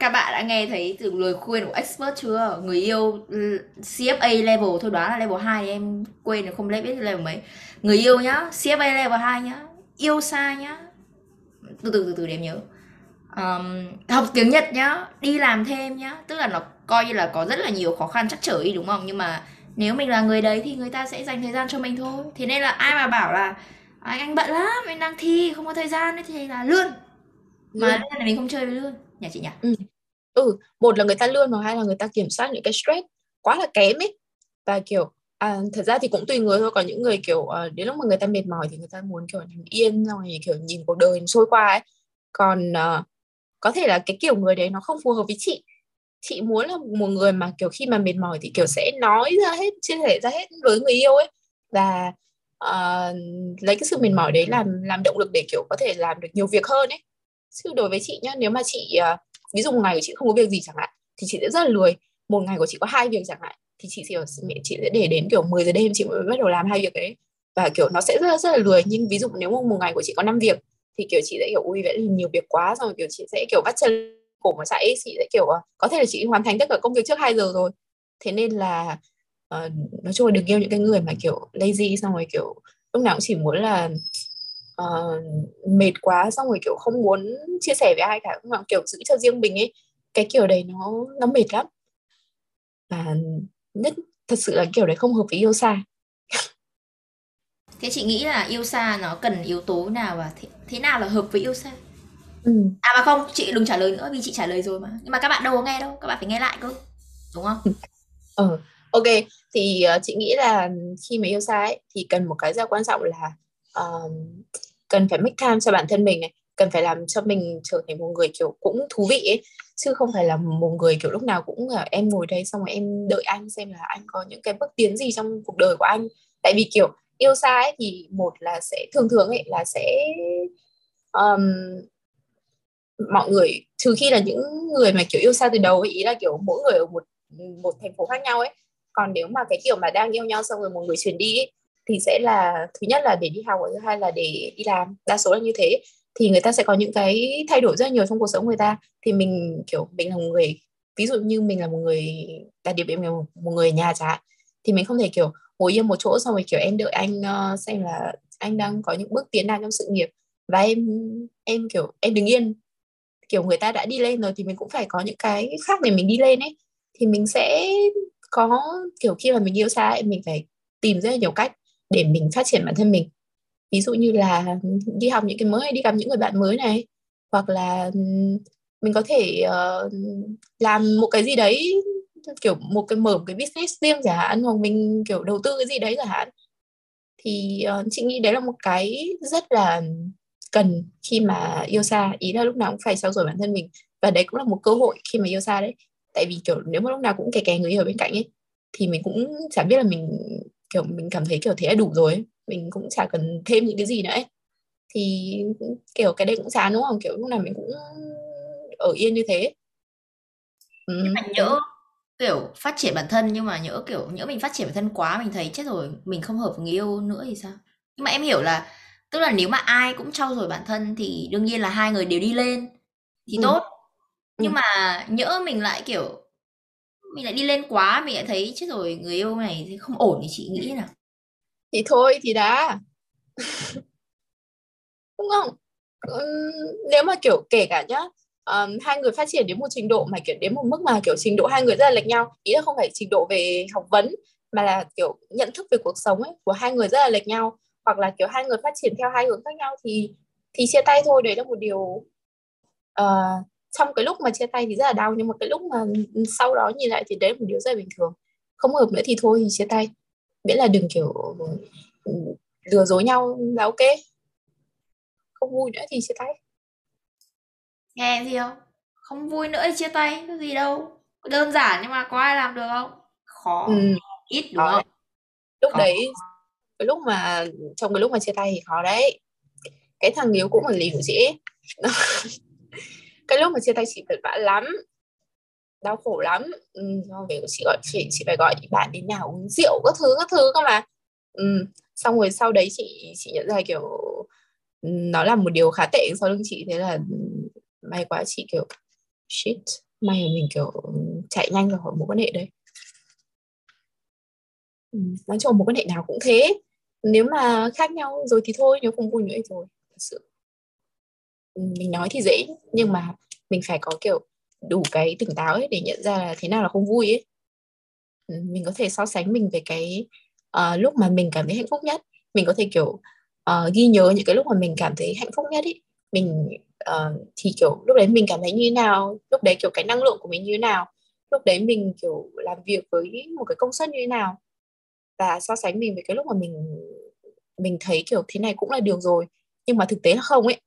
các bạn đã nghe thấy từ lời khuyên của expert chưa? Người yêu ừ, CFA level thôi đoán là level 2 em quên là không biết level mấy. Người yêu nhá CFA level 2 nhá yêu xa nhá. Từ từ từ từ để em nhớ. Um, học tiếng Nhật nhá đi làm thêm nhá. Tức là nó coi như là có rất là nhiều khó khăn chắc trở đi đúng không? Nhưng mà nếu mình là người đấy thì người ta sẽ dành thời gian cho mình thôi. Thế nên là ai mà bảo là anh anh bận lắm anh đang thi không có thời gian ấy thì là lươn. Mà lươn là mình không chơi với lươn nhà chị nhỉ? Ừ. ừ một là người ta lươn hoặc hai là người ta kiểm soát những cái stress quá là kém ấy. Và kiểu à, thật ra thì cũng tùy người thôi còn những người kiểu à, đến lúc mà người ta mệt mỏi thì người ta muốn kiểu nằm yên xong rồi kiểu nhìn cuộc đời trôi qua ấy. Còn à, có thể là cái kiểu người đấy nó không phù hợp với chị. Chị muốn là một người mà kiểu khi mà mệt mỏi thì kiểu sẽ nói ra hết chia sẻ ra hết với người yêu ấy. Và uh, lấy cái sự mệt mỏi đấy làm làm động lực để kiểu có thể làm được nhiều việc hơn ấy chứ đối với chị nhá nếu mà chị ờ, ví dụ một ngày của chị không có việc gì chẳng hạn thì chị sẽ rất là lười. Một ngày của chị có hai việc chẳng hạn thì chị chỉ chị sẽ để đến kiểu 10 giờ đêm chị mới bắt đầu làm hai việc đấy. Và kiểu nó sẽ rất là, rất là lười. Nhưng ví dụ nếu một ngày của chị có 5 việc thì kiểu chị sẽ kiểu ui vậy nhiều việc quá xong rồi. Kiểu chị sẽ kiểu bắt chân cổ mà chạy chị sẽ kiểu ờ, có thể là chị hoàn thành tất cả công việc trước 2 giờ rồi. Thế nên là uh, nói chung là đừng yêu những cái người mà kiểu lazy xong rồi kiểu lúc nào cũng chỉ muốn là uh, mệt quá xong rồi kiểu không muốn chia sẻ với ai cả mà kiểu giữ cho riêng mình ấy cái kiểu đấy nó nó mệt lắm. Và nhất thật sự là kiểu đấy không hợp với yêu xa. Thế chị nghĩ là yêu xa nó cần yếu tố nào và thế, thế nào là hợp với yêu xa? Ừ. à mà không chị đừng trả lời nữa vì chị trả lời rồi mà. Nhưng mà các bạn đâu có nghe đâu các bạn phải nghe lại cơ đúng không? Ừ. Ok. Thì uh, chị nghĩ là khi mà yêu xa ấy thì cần một cái rất quan trọng là uh, cần phải make time cho bản thân mình này cần phải làm cho mình trở thành một người kiểu cũng thú vị ấy. Chứ không phải là một người kiểu lúc nào cũng là em ngồi đây xong rồi em đợi anh xem là anh có những cái bước tiến gì trong cuộc đời của anh. Tại vì kiểu yêu xa ấy thì một là sẽ thường thường ấy là sẽ um, mọi người trừ khi là những người mà kiểu yêu xa từ đầu ấy, ý là kiểu mỗi người ở một một thành phố khác nhau ấy. Còn nếu mà cái kiểu mà đang yêu nhau xong rồi một người chuyển đi ấy, thì sẽ là thứ nhất là để đi học thứ hai là để đi làm. Đa số là như thế. Thì người ta sẽ có những cái thay đổi rất nhiều trong cuộc sống người ta. Thì mình kiểu mình là một người ví dụ như mình là một người đặc điểm mình là một người nhà chẳng hạn thì mình không thể kiểu ngồi yên một chỗ xong rồi kiểu em đợi anh uh, xem là anh đang có những bước tiến nào trong sự nghiệp. Và em em kiểu em đứng yên. Kiểu người ta đã đi lên rồi thì mình cũng phải có những cái khác để mình đi lên ấy. Thì mình sẽ có kiểu khi mà mình yêu xa ấy, mình phải tìm rất là nhiều cách để mình phát triển bản thân mình. Ví dụ như là đi học những cái mới đi gặp những người bạn mới này hoặc là mình có thể uh, làm một cái gì đấy kiểu một cái mở một cái business riêng chẳng hạn hoặc mình kiểu đầu tư cái gì đấy chẳng hạn. Thì uh, chị nghĩ đấy là một cái rất là cần khi mà yêu xa. Ý là lúc nào cũng phải trau dồi bản thân mình. Và đấy cũng là một cơ hội khi mà yêu xa đấy. Tại vì kiểu nếu mà lúc nào cũng kè kè người ở bên cạnh ấy thì mình cũng chẳng biết là mình kiểu mình cảm thấy kiểu thế là đủ rồi mình cũng chả cần thêm những cái gì nữa ấy. Thì kiểu cái đấy cũng chán đúng không? Kiểu lúc nào mình cũng ở yên như thế. Ừ, nhưng mà nhỡ kiểu phát triển bản thân nhưng mà nhỡ kiểu nhỡ mình phát triển bản thân quá mình thấy chết rồi mình không hợp với người yêu nữa thì sao? Nhưng mà em hiểu là tức là nếu mà ai cũng trau dồi bản thân thì đương nhiên là hai người đều đi lên thì ừ. tốt. Nhưng ừ. mà nhỡ mình lại kiểu mình lại đi lên quá mình lại thấy chết rồi người yêu này thì không ổn thì chị nghĩ nào? Thì thôi thì đã. Đúng không? Nếu mà kiểu kể cả nhá um, hai người phát triển đến một trình độ mà kiểu đến một mức mà kiểu trình độ hai người rất là lệch nhau ý là không phải trình độ về học vấn mà là kiểu nhận thức về cuộc sống ấy của hai người rất là lệch nhau hoặc là kiểu hai người phát triển theo hai hướng khác nhau thì thì chia tay thôi. Đấy là một điều uh, trong cái lúc mà chia tay thì rất là đau nhưng mà cái lúc mà sau đó nhìn lại thì đấy là một điều rất là bình thường. Không hợp nữa thì thôi thì chia tay. Miễn là đừng kiểu lừa dối nhau là ok. Không vui nữa thì chia tay. Nghe gì không? Không vui nữa thì chia tay cái gì đâu. Đơn giản nhưng mà có ai làm được không? Khó. Ừ. ít đúng không? lúc khó. đấy cái lúc mà trong cái lúc mà chia tay thì khó đấy. Cái thằng Hiếu cũng là lì của chị cái lúc mà chia tay chị vất vả lắm đau khổ lắm. Ừ, về chị gọi chị chị phải gọi bạn đến nhà uống rượu các thứ các thứ cơ mà. Ừ. xong rồi sau đấy chị chị nhận ra kiểu ừ, nó là một điều khá tệ. Sau lưng chị thế là ừ, may quá chị kiểu shit may là mình kiểu ừ, chạy nhanh ra khỏi mối quan hệ đấy. Ừ, nói chung mối quan hệ nào cũng thế. Nếu mà khác nhau rồi thì thôi nếu không vui nữa thì thôi thật sự. ừ, Ừ, mình nói thì dễ nhưng mà mình phải có kiểu đủ cái tỉnh táo ấy để nhận ra là thế nào là không vui ấy. Ừ, mình có thể so sánh mình về cái uh, lúc mà mình cảm thấy hạnh phúc nhất. Mình có thể kiểu uh, ghi nhớ những cái lúc mà mình cảm thấy hạnh phúc nhất ấy mình uh, thì kiểu lúc đấy mình cảm thấy như thế nào lúc đấy kiểu cái năng lượng của mình như thế nào lúc đấy mình kiểu làm việc với một cái công suất như thế nào. Và so sánh mình với cái lúc mà mình mình thấy kiểu thế này cũng là điều rồi nhưng mà thực tế là không ấy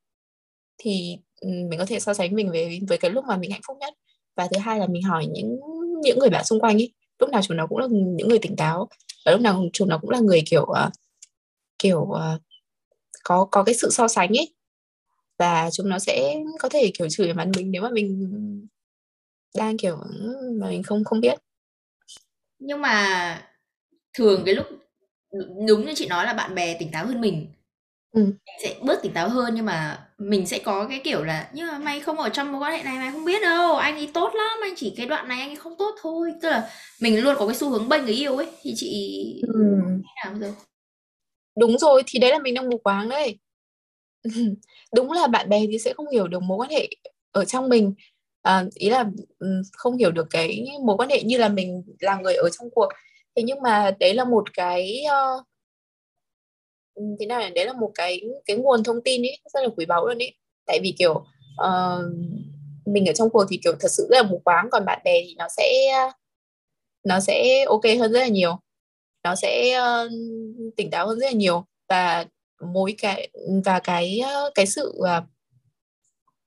thì ừ, mình có thể so sánh mình với với cái lúc mà mình hạnh phúc nhất. Và thứ hai là mình hỏi những những người bạn xung quanh ấy. Lúc nào chúng nó cũng là những người tỉnh táo. Và lúc nào chúng nó cũng là người kiểu uh, kiểu uh, có có cái sự so sánh ấy. Và chúng nó sẽ có thể kiểu chửi mặt mình nếu mà mình đang kiểu ừ, mà mình không không biết. Nhưng mà thường cái lúc ừ, đúng như chị nói là bạn bè tỉnh táo hơn mình ừ. mình sẽ bớt tỉnh táo hơn nhưng mà mình sẽ có cái kiểu là nhưng mà mày không ở trong mối quan hệ này mày không biết đâu anh ấy tốt lắm anh chỉ cái đoạn này anh ấy không tốt thôi. Tức là mình luôn có cái xu hướng bênh người yêu ấy thì chị ừ. thế nào rồi đúng rồi thì đấy là mình đang mù quáng đấy. Đúng là bạn bè thì sẽ không hiểu được mối quan hệ ở trong mình. À, ý là không hiểu được cái mối quan hệ như là mình là người ở trong cuộc. Thế nhưng mà đấy là một cái uh, Ừ, thế nào đấy là một cái cái nguồn thông tin ấy rất là quý báu luôn ấy tại vì kiểu uh, mình ở trong cuộc thì kiểu thật sự rất là mù quáng còn bạn bè thì nó sẽ nó sẽ ok hơn rất là nhiều. Nó sẽ uh, tỉnh táo hơn rất là nhiều. Và mối cái và cái ờ, cái sự uh,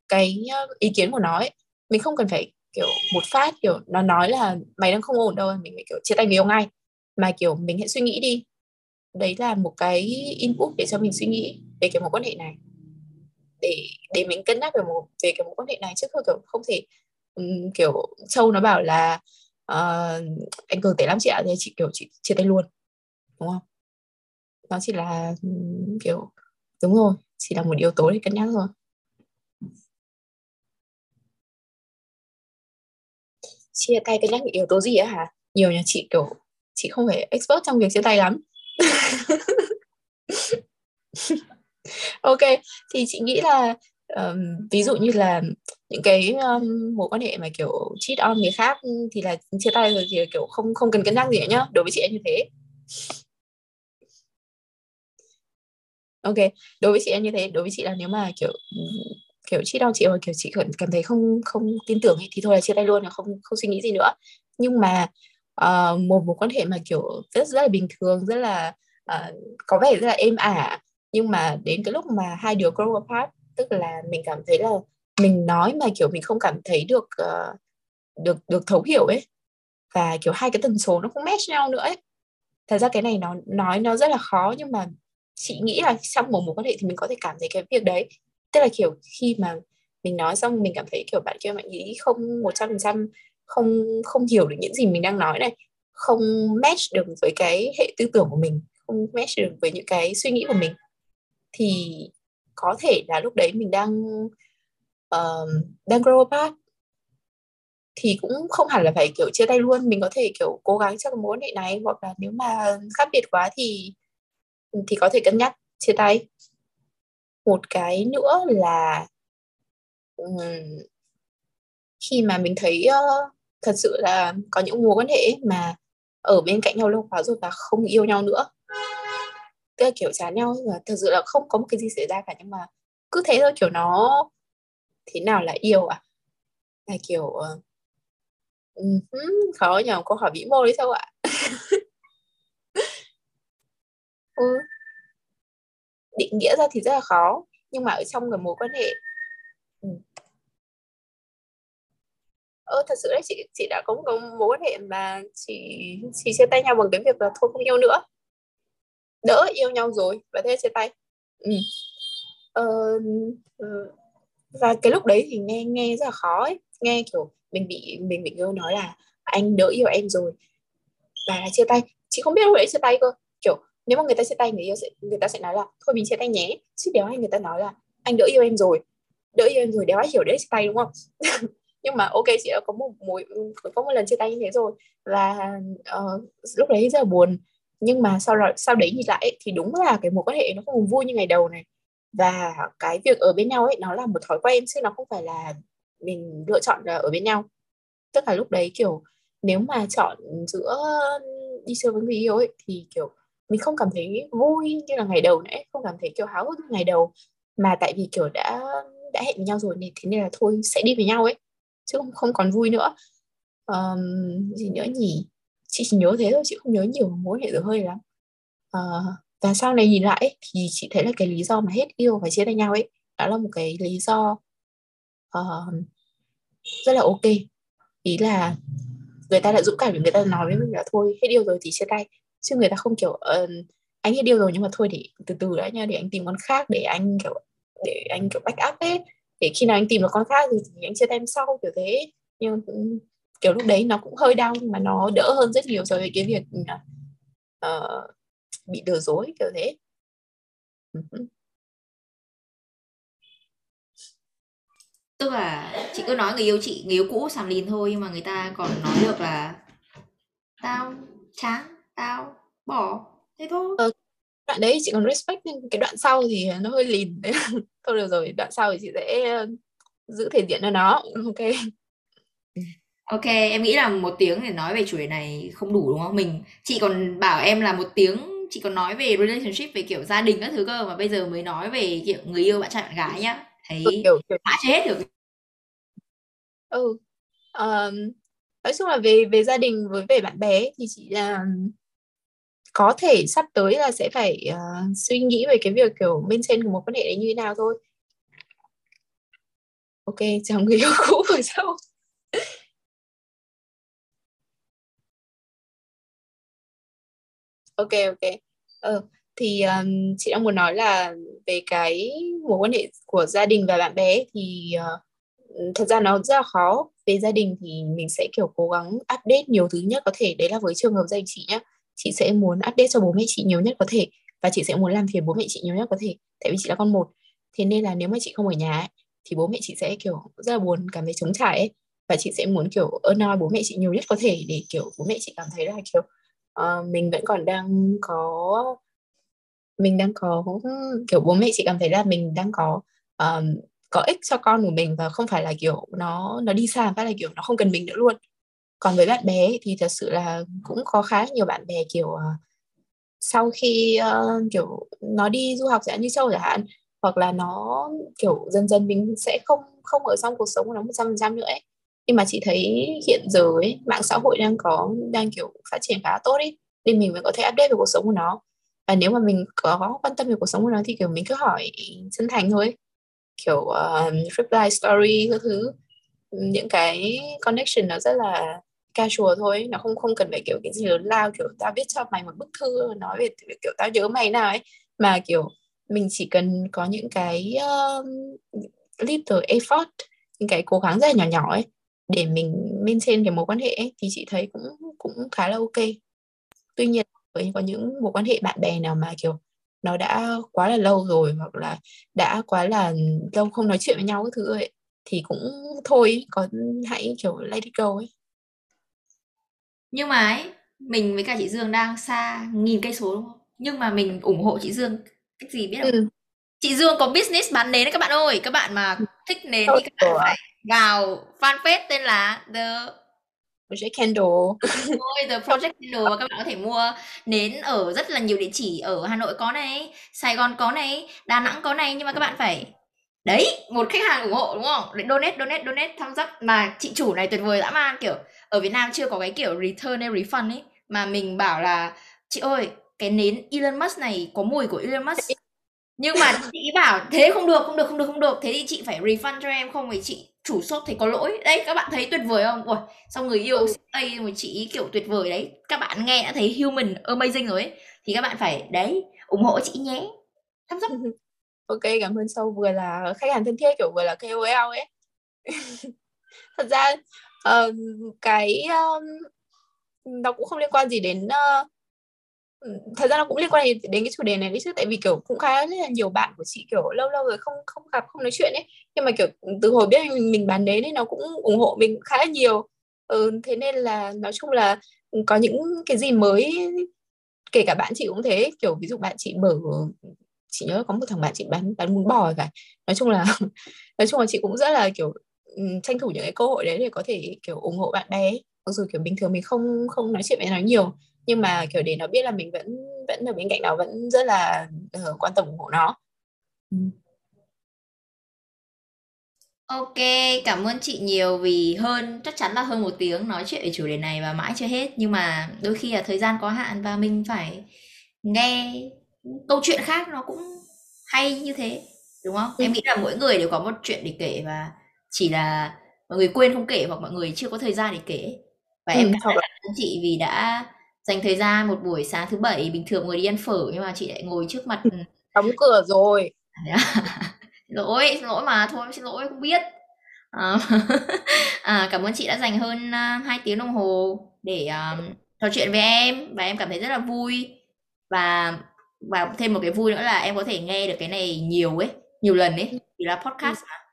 cái ý kiến của nó ấy mình không cần phải kiểu một phát kiểu nó nói là mày đang không ổn đâu mình phải kiểu chia tay người yêu ngay mà kiểu mình hãy suy nghĩ đi đấy là một cái input để cho mình suy nghĩ về cái mối quan hệ này. Để để mình cân nhắc về một về cái mối quan hệ này chứ không kiểu không thể um, kiểu châu nó bảo là uh, anh cường tệ lắm chị ạ thì chị kiểu chị chia tay luôn đúng không? Nó chỉ là um, kiểu đúng rồi chỉ là một yếu tố để cân nhắc thôi. Chia tay cân nhắc những yếu tố gì á hả? Nhiều nhà chị kiểu chị không phải expert trong việc chia tay lắm. ok thì chị nghĩ là um, ví dụ như là những cái um, mối quan hệ mà kiểu cheat on người khác thì là chia tay rồi thì kiểu không không cần cân nhắc gì nữa nhá đối với chị em như thế. Ok đối với chị em như thế đối với chị là nếu mà kiểu kiểu cheat on chị mà kiểu chị cảm thấy không không tin tưởng thì thôi là chia tay luôn là không không suy nghĩ gì nữa. Nhưng mà uh, một mối quan hệ mà kiểu rất rất là bình thường rất là uh, có vẻ rất là êm ả. Nhưng mà đến cái lúc mà hai đứa grow apart tức là mình cảm thấy là mình nói mà kiểu mình không cảm thấy được uh, được được thấu hiểu ấy. Và kiểu hai cái tần số nó không match nhau nữa ấy. Thật ra cái này nó nói nó rất là khó nhưng mà chị nghĩ là trong một mối quan hệ thì mình có thể cảm thấy cái việc đấy. Tức là kiểu khi mà mình nói xong mình cảm thấy kiểu bạn kia bạn nghĩ không một trăm phần trăm không không hiểu được những gì mình đang nói này. Không match được với cái hệ tư tưởng của mình không match được với những cái suy nghĩ của mình. Thì có thể là lúc đấy mình đang uh, đang grow apart thì cũng không hẳn là phải kiểu chia tay luôn mình có thể kiểu cố gắng cho mối quan hệ này hoặc là nếu mà khác biệt quá thì thì có thể cân nhắc chia tay. Một cái nữa là um, khi mà mình thấy uh, thật sự là có những mối quan hệ mà ở bên cạnh nhau lâu quá rồi và không yêu nhau nữa. Tức là kiểu chán nhau và thật sự là không có một cái gì xảy ra cả nhưng mà cứ thế thôi kiểu nó thế nào là yêu à? Là kiểu uh, uh, khó nhờ câu hỏi vĩ mô đấy sao ạ? Ừ. định nghĩa ra thì rất là khó nhưng mà ở trong cái mối quan hệ ơ thật sự đấy chị chị đã có một mối quan hệ mà chị chị chia tay nhau bằng cái việc là thôi không yêu nữa. Đỡ yêu nhau rồi và thế chia tay. Ừ. ờ, ừ. và cái lúc đấy thì nghe nghe rất là khó ấy. Nghe kiểu mình bị mình bị yêu nói là anh đỡ yêu em rồi và là chia tay. Chị không biết lúc đấy chia tay cơ. Kiểu nếu mà người ta chia tay người yêu sẽ người ta sẽ nói là thôi mình chia tay nhé. Chứ đéo hay người ta nói là anh đỡ yêu em rồi. Đỡ yêu em rồi đéo ai hiểu đấy chia tay đúng không? nhưng mà ok chị đã có một mối có một lần chia tay như thế rồi. Và uh, lúc đấy rất là buồn. Nhưng mà sau đó sau đấy nhìn lại thì đúng là cái mối quan hệ nó không vui như ngày đầu này. Và cái việc ở bên nhau ấy nó là một thói quen chứ nó không phải là mình lựa chọn là ở bên nhau. Tức là lúc đấy kiểu nếu mà chọn giữa đi chơi với người yêu ấy thì kiểu mình không cảm thấy vui như là ngày đầu nữa không cảm thấy kiểu háo hức như ngày đầu. Mà tại vì kiểu đã đã hẹn với nhau rồi nên thế nên là thôi sẽ đi với nhau ấy chứ không, không còn vui nữa. Um, gì nữa nhỉ? Chị chỉ nhớ thế thôi chị không nhớ nhiều mối hệ dở hơi lắm. Uh, và sau này nhìn lại thì chị thấy là cái lý do mà hết yêu và chia tay nhau ấy đó là một cái lý do uh, rất là ok. Ý là người ta đã dũng cảm để người ta nói với mình là thôi hết yêu rồi thì chia tay. Chứ người ta không kiểu uh, anh hết yêu rồi nhưng mà thôi để từ từ đã nha để anh tìm con khác để anh kiểu để anh kiểu back up ấy để khi nào anh tìm được con khác thì anh chia tay sau kiểu thế. Nhưng kiểu lúc đấy nó cũng hơi đau nhưng mà nó đỡ hơn rất nhiều so với cái việc uh, bị lừa dối kiểu thế. Tức là chị cứ nói người yêu chị người yêu cũ sàm lìn thôi nhưng mà người ta còn nói được là tao chán tao bỏ. Thế thôi. Ờ, đoạn đấy chị còn respect nhưng cái đoạn sau thì nó hơi lìn. Thôi được rồi đoạn sau thì chị sẽ ờ, giữ thể diện cho nó. Ok. Ok em nghĩ là một tiếng để nói về chủ đề này không đủ đúng không? Mình chị còn bảo em là một tiếng chị còn nói về relationship về kiểu gia đình các thứ cơ mà bây giờ mới nói về kiểu người yêu bạn trai bạn gái nhá. Thấy ừ, kiểu, kiểu... mãi chưa hết được ừ um, nói chung là về về gia đình với về bạn bè thì chị là có thể sắp tới là sẽ phải uh, suy nghĩ về cái việc kiểu bên trên của một quan hệ đấy như thế nào thôi. Ok chào người yêu cũ rồi sao ok ok. Ờ thì um, chị đang muốn nói là về cái mối quan hệ của gia đình và bạn bè thì uh, thật ra nó rất là khó. Về gia đình thì mình sẽ kiểu cố gắng update nhiều thứ nhất có thể. Đấy là với trường hợp gia đình chị nhá chị sẽ muốn update cho bố mẹ chị nhiều nhất có thể và chị sẽ muốn làm phiền bố mẹ chị nhiều nhất có thể tại vì chị là con một. Thế nên là nếu mà chị không ở nhà ấy, thì bố mẹ chị sẽ kiểu rất là buồn cảm thấy trống trải ấy. Và chị sẽ muốn kiểu ơn noi bố mẹ chị nhiều nhất có thể để kiểu bố mẹ chị cảm thấy là kiểu uh, mình vẫn còn đang có mình đang có kiểu bố mẹ chị cảm thấy là mình đang có um, có ích cho con của mình và không phải là kiểu nó nó đi xa phát là kiểu nó không cần mình nữa luôn còn với bạn bè thì thật sự là cũng có khá nhiều bạn bè kiểu uh, sau khi uh, kiểu nó đi du học sẽ như châu chẳng hạn hoặc là nó kiểu dần dần mình sẽ không không ở trong cuộc sống của nó một trăm phần trăm nữa ấy. Nhưng mà chị thấy hiện giờ ấy mạng xã hội đang có đang kiểu phát triển khá tốt ấy nên mình mới có thể update về cuộc sống của nó. Và nếu mà mình có quan tâm về cuộc sống của nó thì kiểu mình cứ hỏi chân thành thôi. Kiểu uh, reply story các thứ. Những cái connection nó rất là casual thôi nó không không cần phải kiểu cái gì lớn lao kiểu tao viết cho mày một bức thư nói về kiểu tao nhớ mày nào ấy. Mà kiểu mình chỉ cần có những cái uh, little effort những cái cố gắng rất là nhỏ nhỏ ấy để mình maintain trên cái mối quan hệ ấy, thì chị thấy cũng cũng khá là ok. Tuy nhiên với có những mối quan hệ bạn bè nào mà kiểu nó đã quá là lâu rồi hoặc là đã quá là lâu không nói chuyện với nhau cái thứ ấy thì cũng thôi có hãy kiểu let it go ấy nhưng mà ấy mình với cả chị Dương đang xa nghìn cây số đúng không? Nhưng mà mình ủng hộ chị Dương. Cái gì biết không? Ừ. chị Dương có business bán nến đấy các bạn ơi. Các bạn mà thích nến thì các bạn phải vào fanpage tên là the Project Candle Thôi, The Project Candle và các bạn có thể mua nến ở rất là nhiều địa chỉ ở Hà Nội có này, Sài Gòn có này, Đà Nẵng có này. Nhưng mà các bạn phải đấy một khách hàng ủng hộ đúng không? Để donate donate donate tham gia mà chị chủ này tuyệt vời dã man kiểu ở Việt Nam chưa có cái kiểu return hay refund ấy mà mình bảo là chị ơi cái nến Elon Musk này có mùi của Elon Musk. Nhưng mà chị bảo thế không được không được không được không được. Thế thì chị phải refund cho em không thì chị chủ shop thấy có lỗi. Đấy các bạn thấy tuyệt vời không? Ui xong người yêu ừ. tây mà chị kiểu tuyệt vời đấy. Các bạn nghe đã thấy human amazing rồi ấy. Thì các bạn phải đấy ủng hộ chị nhé. Thăm dốc ok cảm ơn sâu. Vừa là khách hàng thân thiết kiểu vừa là KOL ấy. Thật ra uh, cái um, nó cũng không liên quan gì đến uh, thật ra nó cũng liên quan đến cái chủ đề này đấy chứ tại vì kiểu cũng khá là nhiều bạn của chị kiểu lâu lâu rồi không không gặp không nói chuyện ấy. Nhưng mà kiểu từ hồi biết mình, mình bán đến nên nó cũng ủng hộ mình khá là nhiều. Ừ, thế nên là nói chung là có những cái gì mới kể cả bạn chị cũng thế. Kiểu ví dụ bạn chị mở chị nhớ có một thằng bạn chị bán bán bún bò phải nói chung là nói chung là chị cũng rất là kiểu tranh thủ những cái cơ hội đấy để có thể kiểu ủng hộ bạn bè mặc dù kiểu bình thường mình không không nói chuyện với nó nhiều nhưng mà kiểu để nó biết là mình vẫn vẫn ở bên cạnh nó vẫn rất là uh, quan tâm ủng hộ nó. Ok, cảm ơn chị nhiều vì hơn chắc chắn là hơn một tiếng nói chuyện về chủ đề này và mãi chưa hết nhưng mà đôi khi là thời gian có hạn và mình phải nghe câu chuyện khác nó cũng hay như thế đúng không? Ừ. Em nghĩ là mỗi người đều có một chuyện để kể và chỉ là mọi người quên không kể hoặc mọi người chưa có thời gian để kể. Và ừ, em cảm ơn chị vì đã dành thời gian một buổi sáng thứ bảy bình thường người đi ăn phở nhưng mà chị lại ngồi trước mặt đóng cửa rồi. Lỗi xin lỗi mà thôi xin lỗi không biết. À, à, cảm ơn chị đã dành hơn uh, 2 tiếng đồng hồ để um, trò chuyện với em và em cảm thấy rất là vui. Và và thêm một cái vui nữa là em có thể nghe được cái này nhiều ấy nhiều lần ấy vì là podcast mà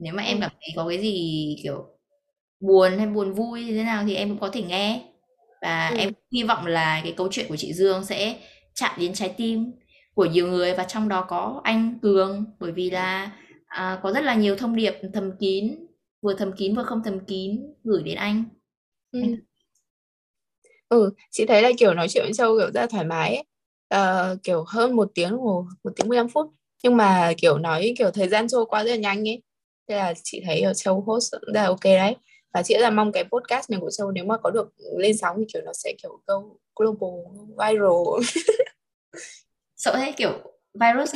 nếu mà em cảm thấy có cái gì kiểu buồn hay buồn vui thế nào thì em cũng có thể nghe và ừ. em hy vọng là cái câu chuyện của chị Dương sẽ chạm đến trái tim của nhiều người và trong đó có anh Cường bởi vì là à, có rất là nhiều thông điệp thầm kín vừa thầm kín vừa không thầm kín gửi đến anh ừ. ừ chị thấy là kiểu nói chuyện với Châu kiểu rất là thoải mái ấy. Uh, kiểu hơn một tiếng hồ một tiếng 15 phút nhưng mà kiểu nói kiểu thời gian trôi qua rất là nhanh ấy thế là chị thấy ở Châu host rất là ok đấy. Và chị là mong cái podcast này của Châu nếu mà có được lên sóng thì kiểu nó sẽ kiểu go global viral. Sợ thế kiểu virus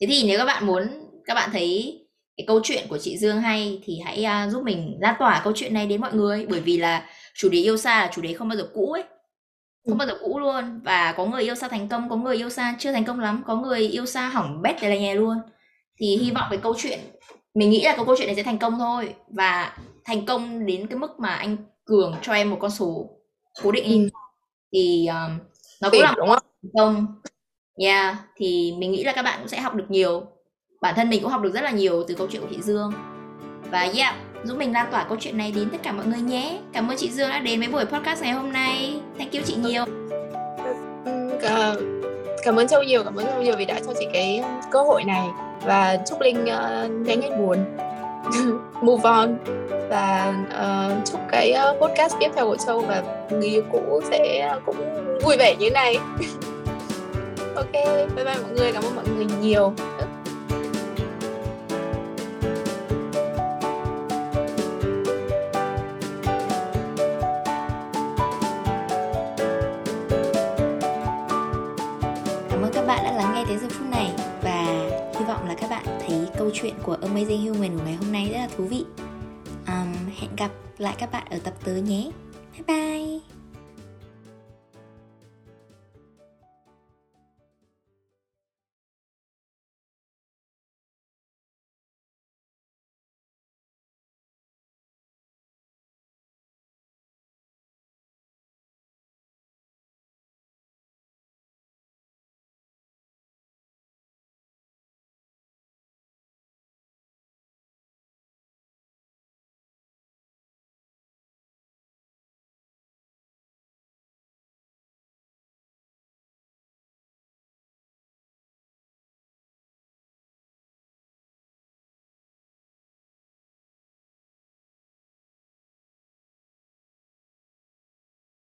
thế thì nếu các bạn muốn các bạn thấy cái câu chuyện của chị Dương hay thì hãy uh, giúp mình lan tỏa câu chuyện này đến mọi người. Bởi vì là chủ đề yêu xa là chủ đề không bao giờ cũ ấy. Không ừ. bao giờ cũ luôn. Và có người yêu xa thành công có người yêu xa chưa thành công lắm. Có người yêu xa hỏng bét là nhà luôn. Thì hy vọng cái câu chuyện mình nghĩ là cái câu chuyện này sẽ thành công thôi. Và thành công đến cái mức mà anh cường cho em một con số cố định ừ. thì um, nó cũng là không? thành công. Yeah thì mình nghĩ là các bạn cũng sẽ học được nhiều. Bản thân mình cũng học được rất là nhiều từ câu chuyện của chị Dương. Và yeah giúp mình lan tỏa câu chuyện này đến tất cả mọi người nhé. Cảm ơn chị Dương đã đến với buổi podcast ngày hôm nay. Thank you chị nhiều. Cảm, cảm ơn Châu nhiều cảm ơn Châu nhiều vì đã cho chị cái cơ hội này và chúc Linh uh, nhanh hết buồn. Move on. Và uh, chúc cái uh, podcast tiếp theo của Châu và người yêu cũ sẽ cũng vui vẻ như này. Ok bye bye mọi người. Cảm ơn mọi người nhiều. Amazing Human của ngày hôm nay rất là thú vị. Um, hẹn gặp lại các bạn ở tập tới nhé. Bye bye.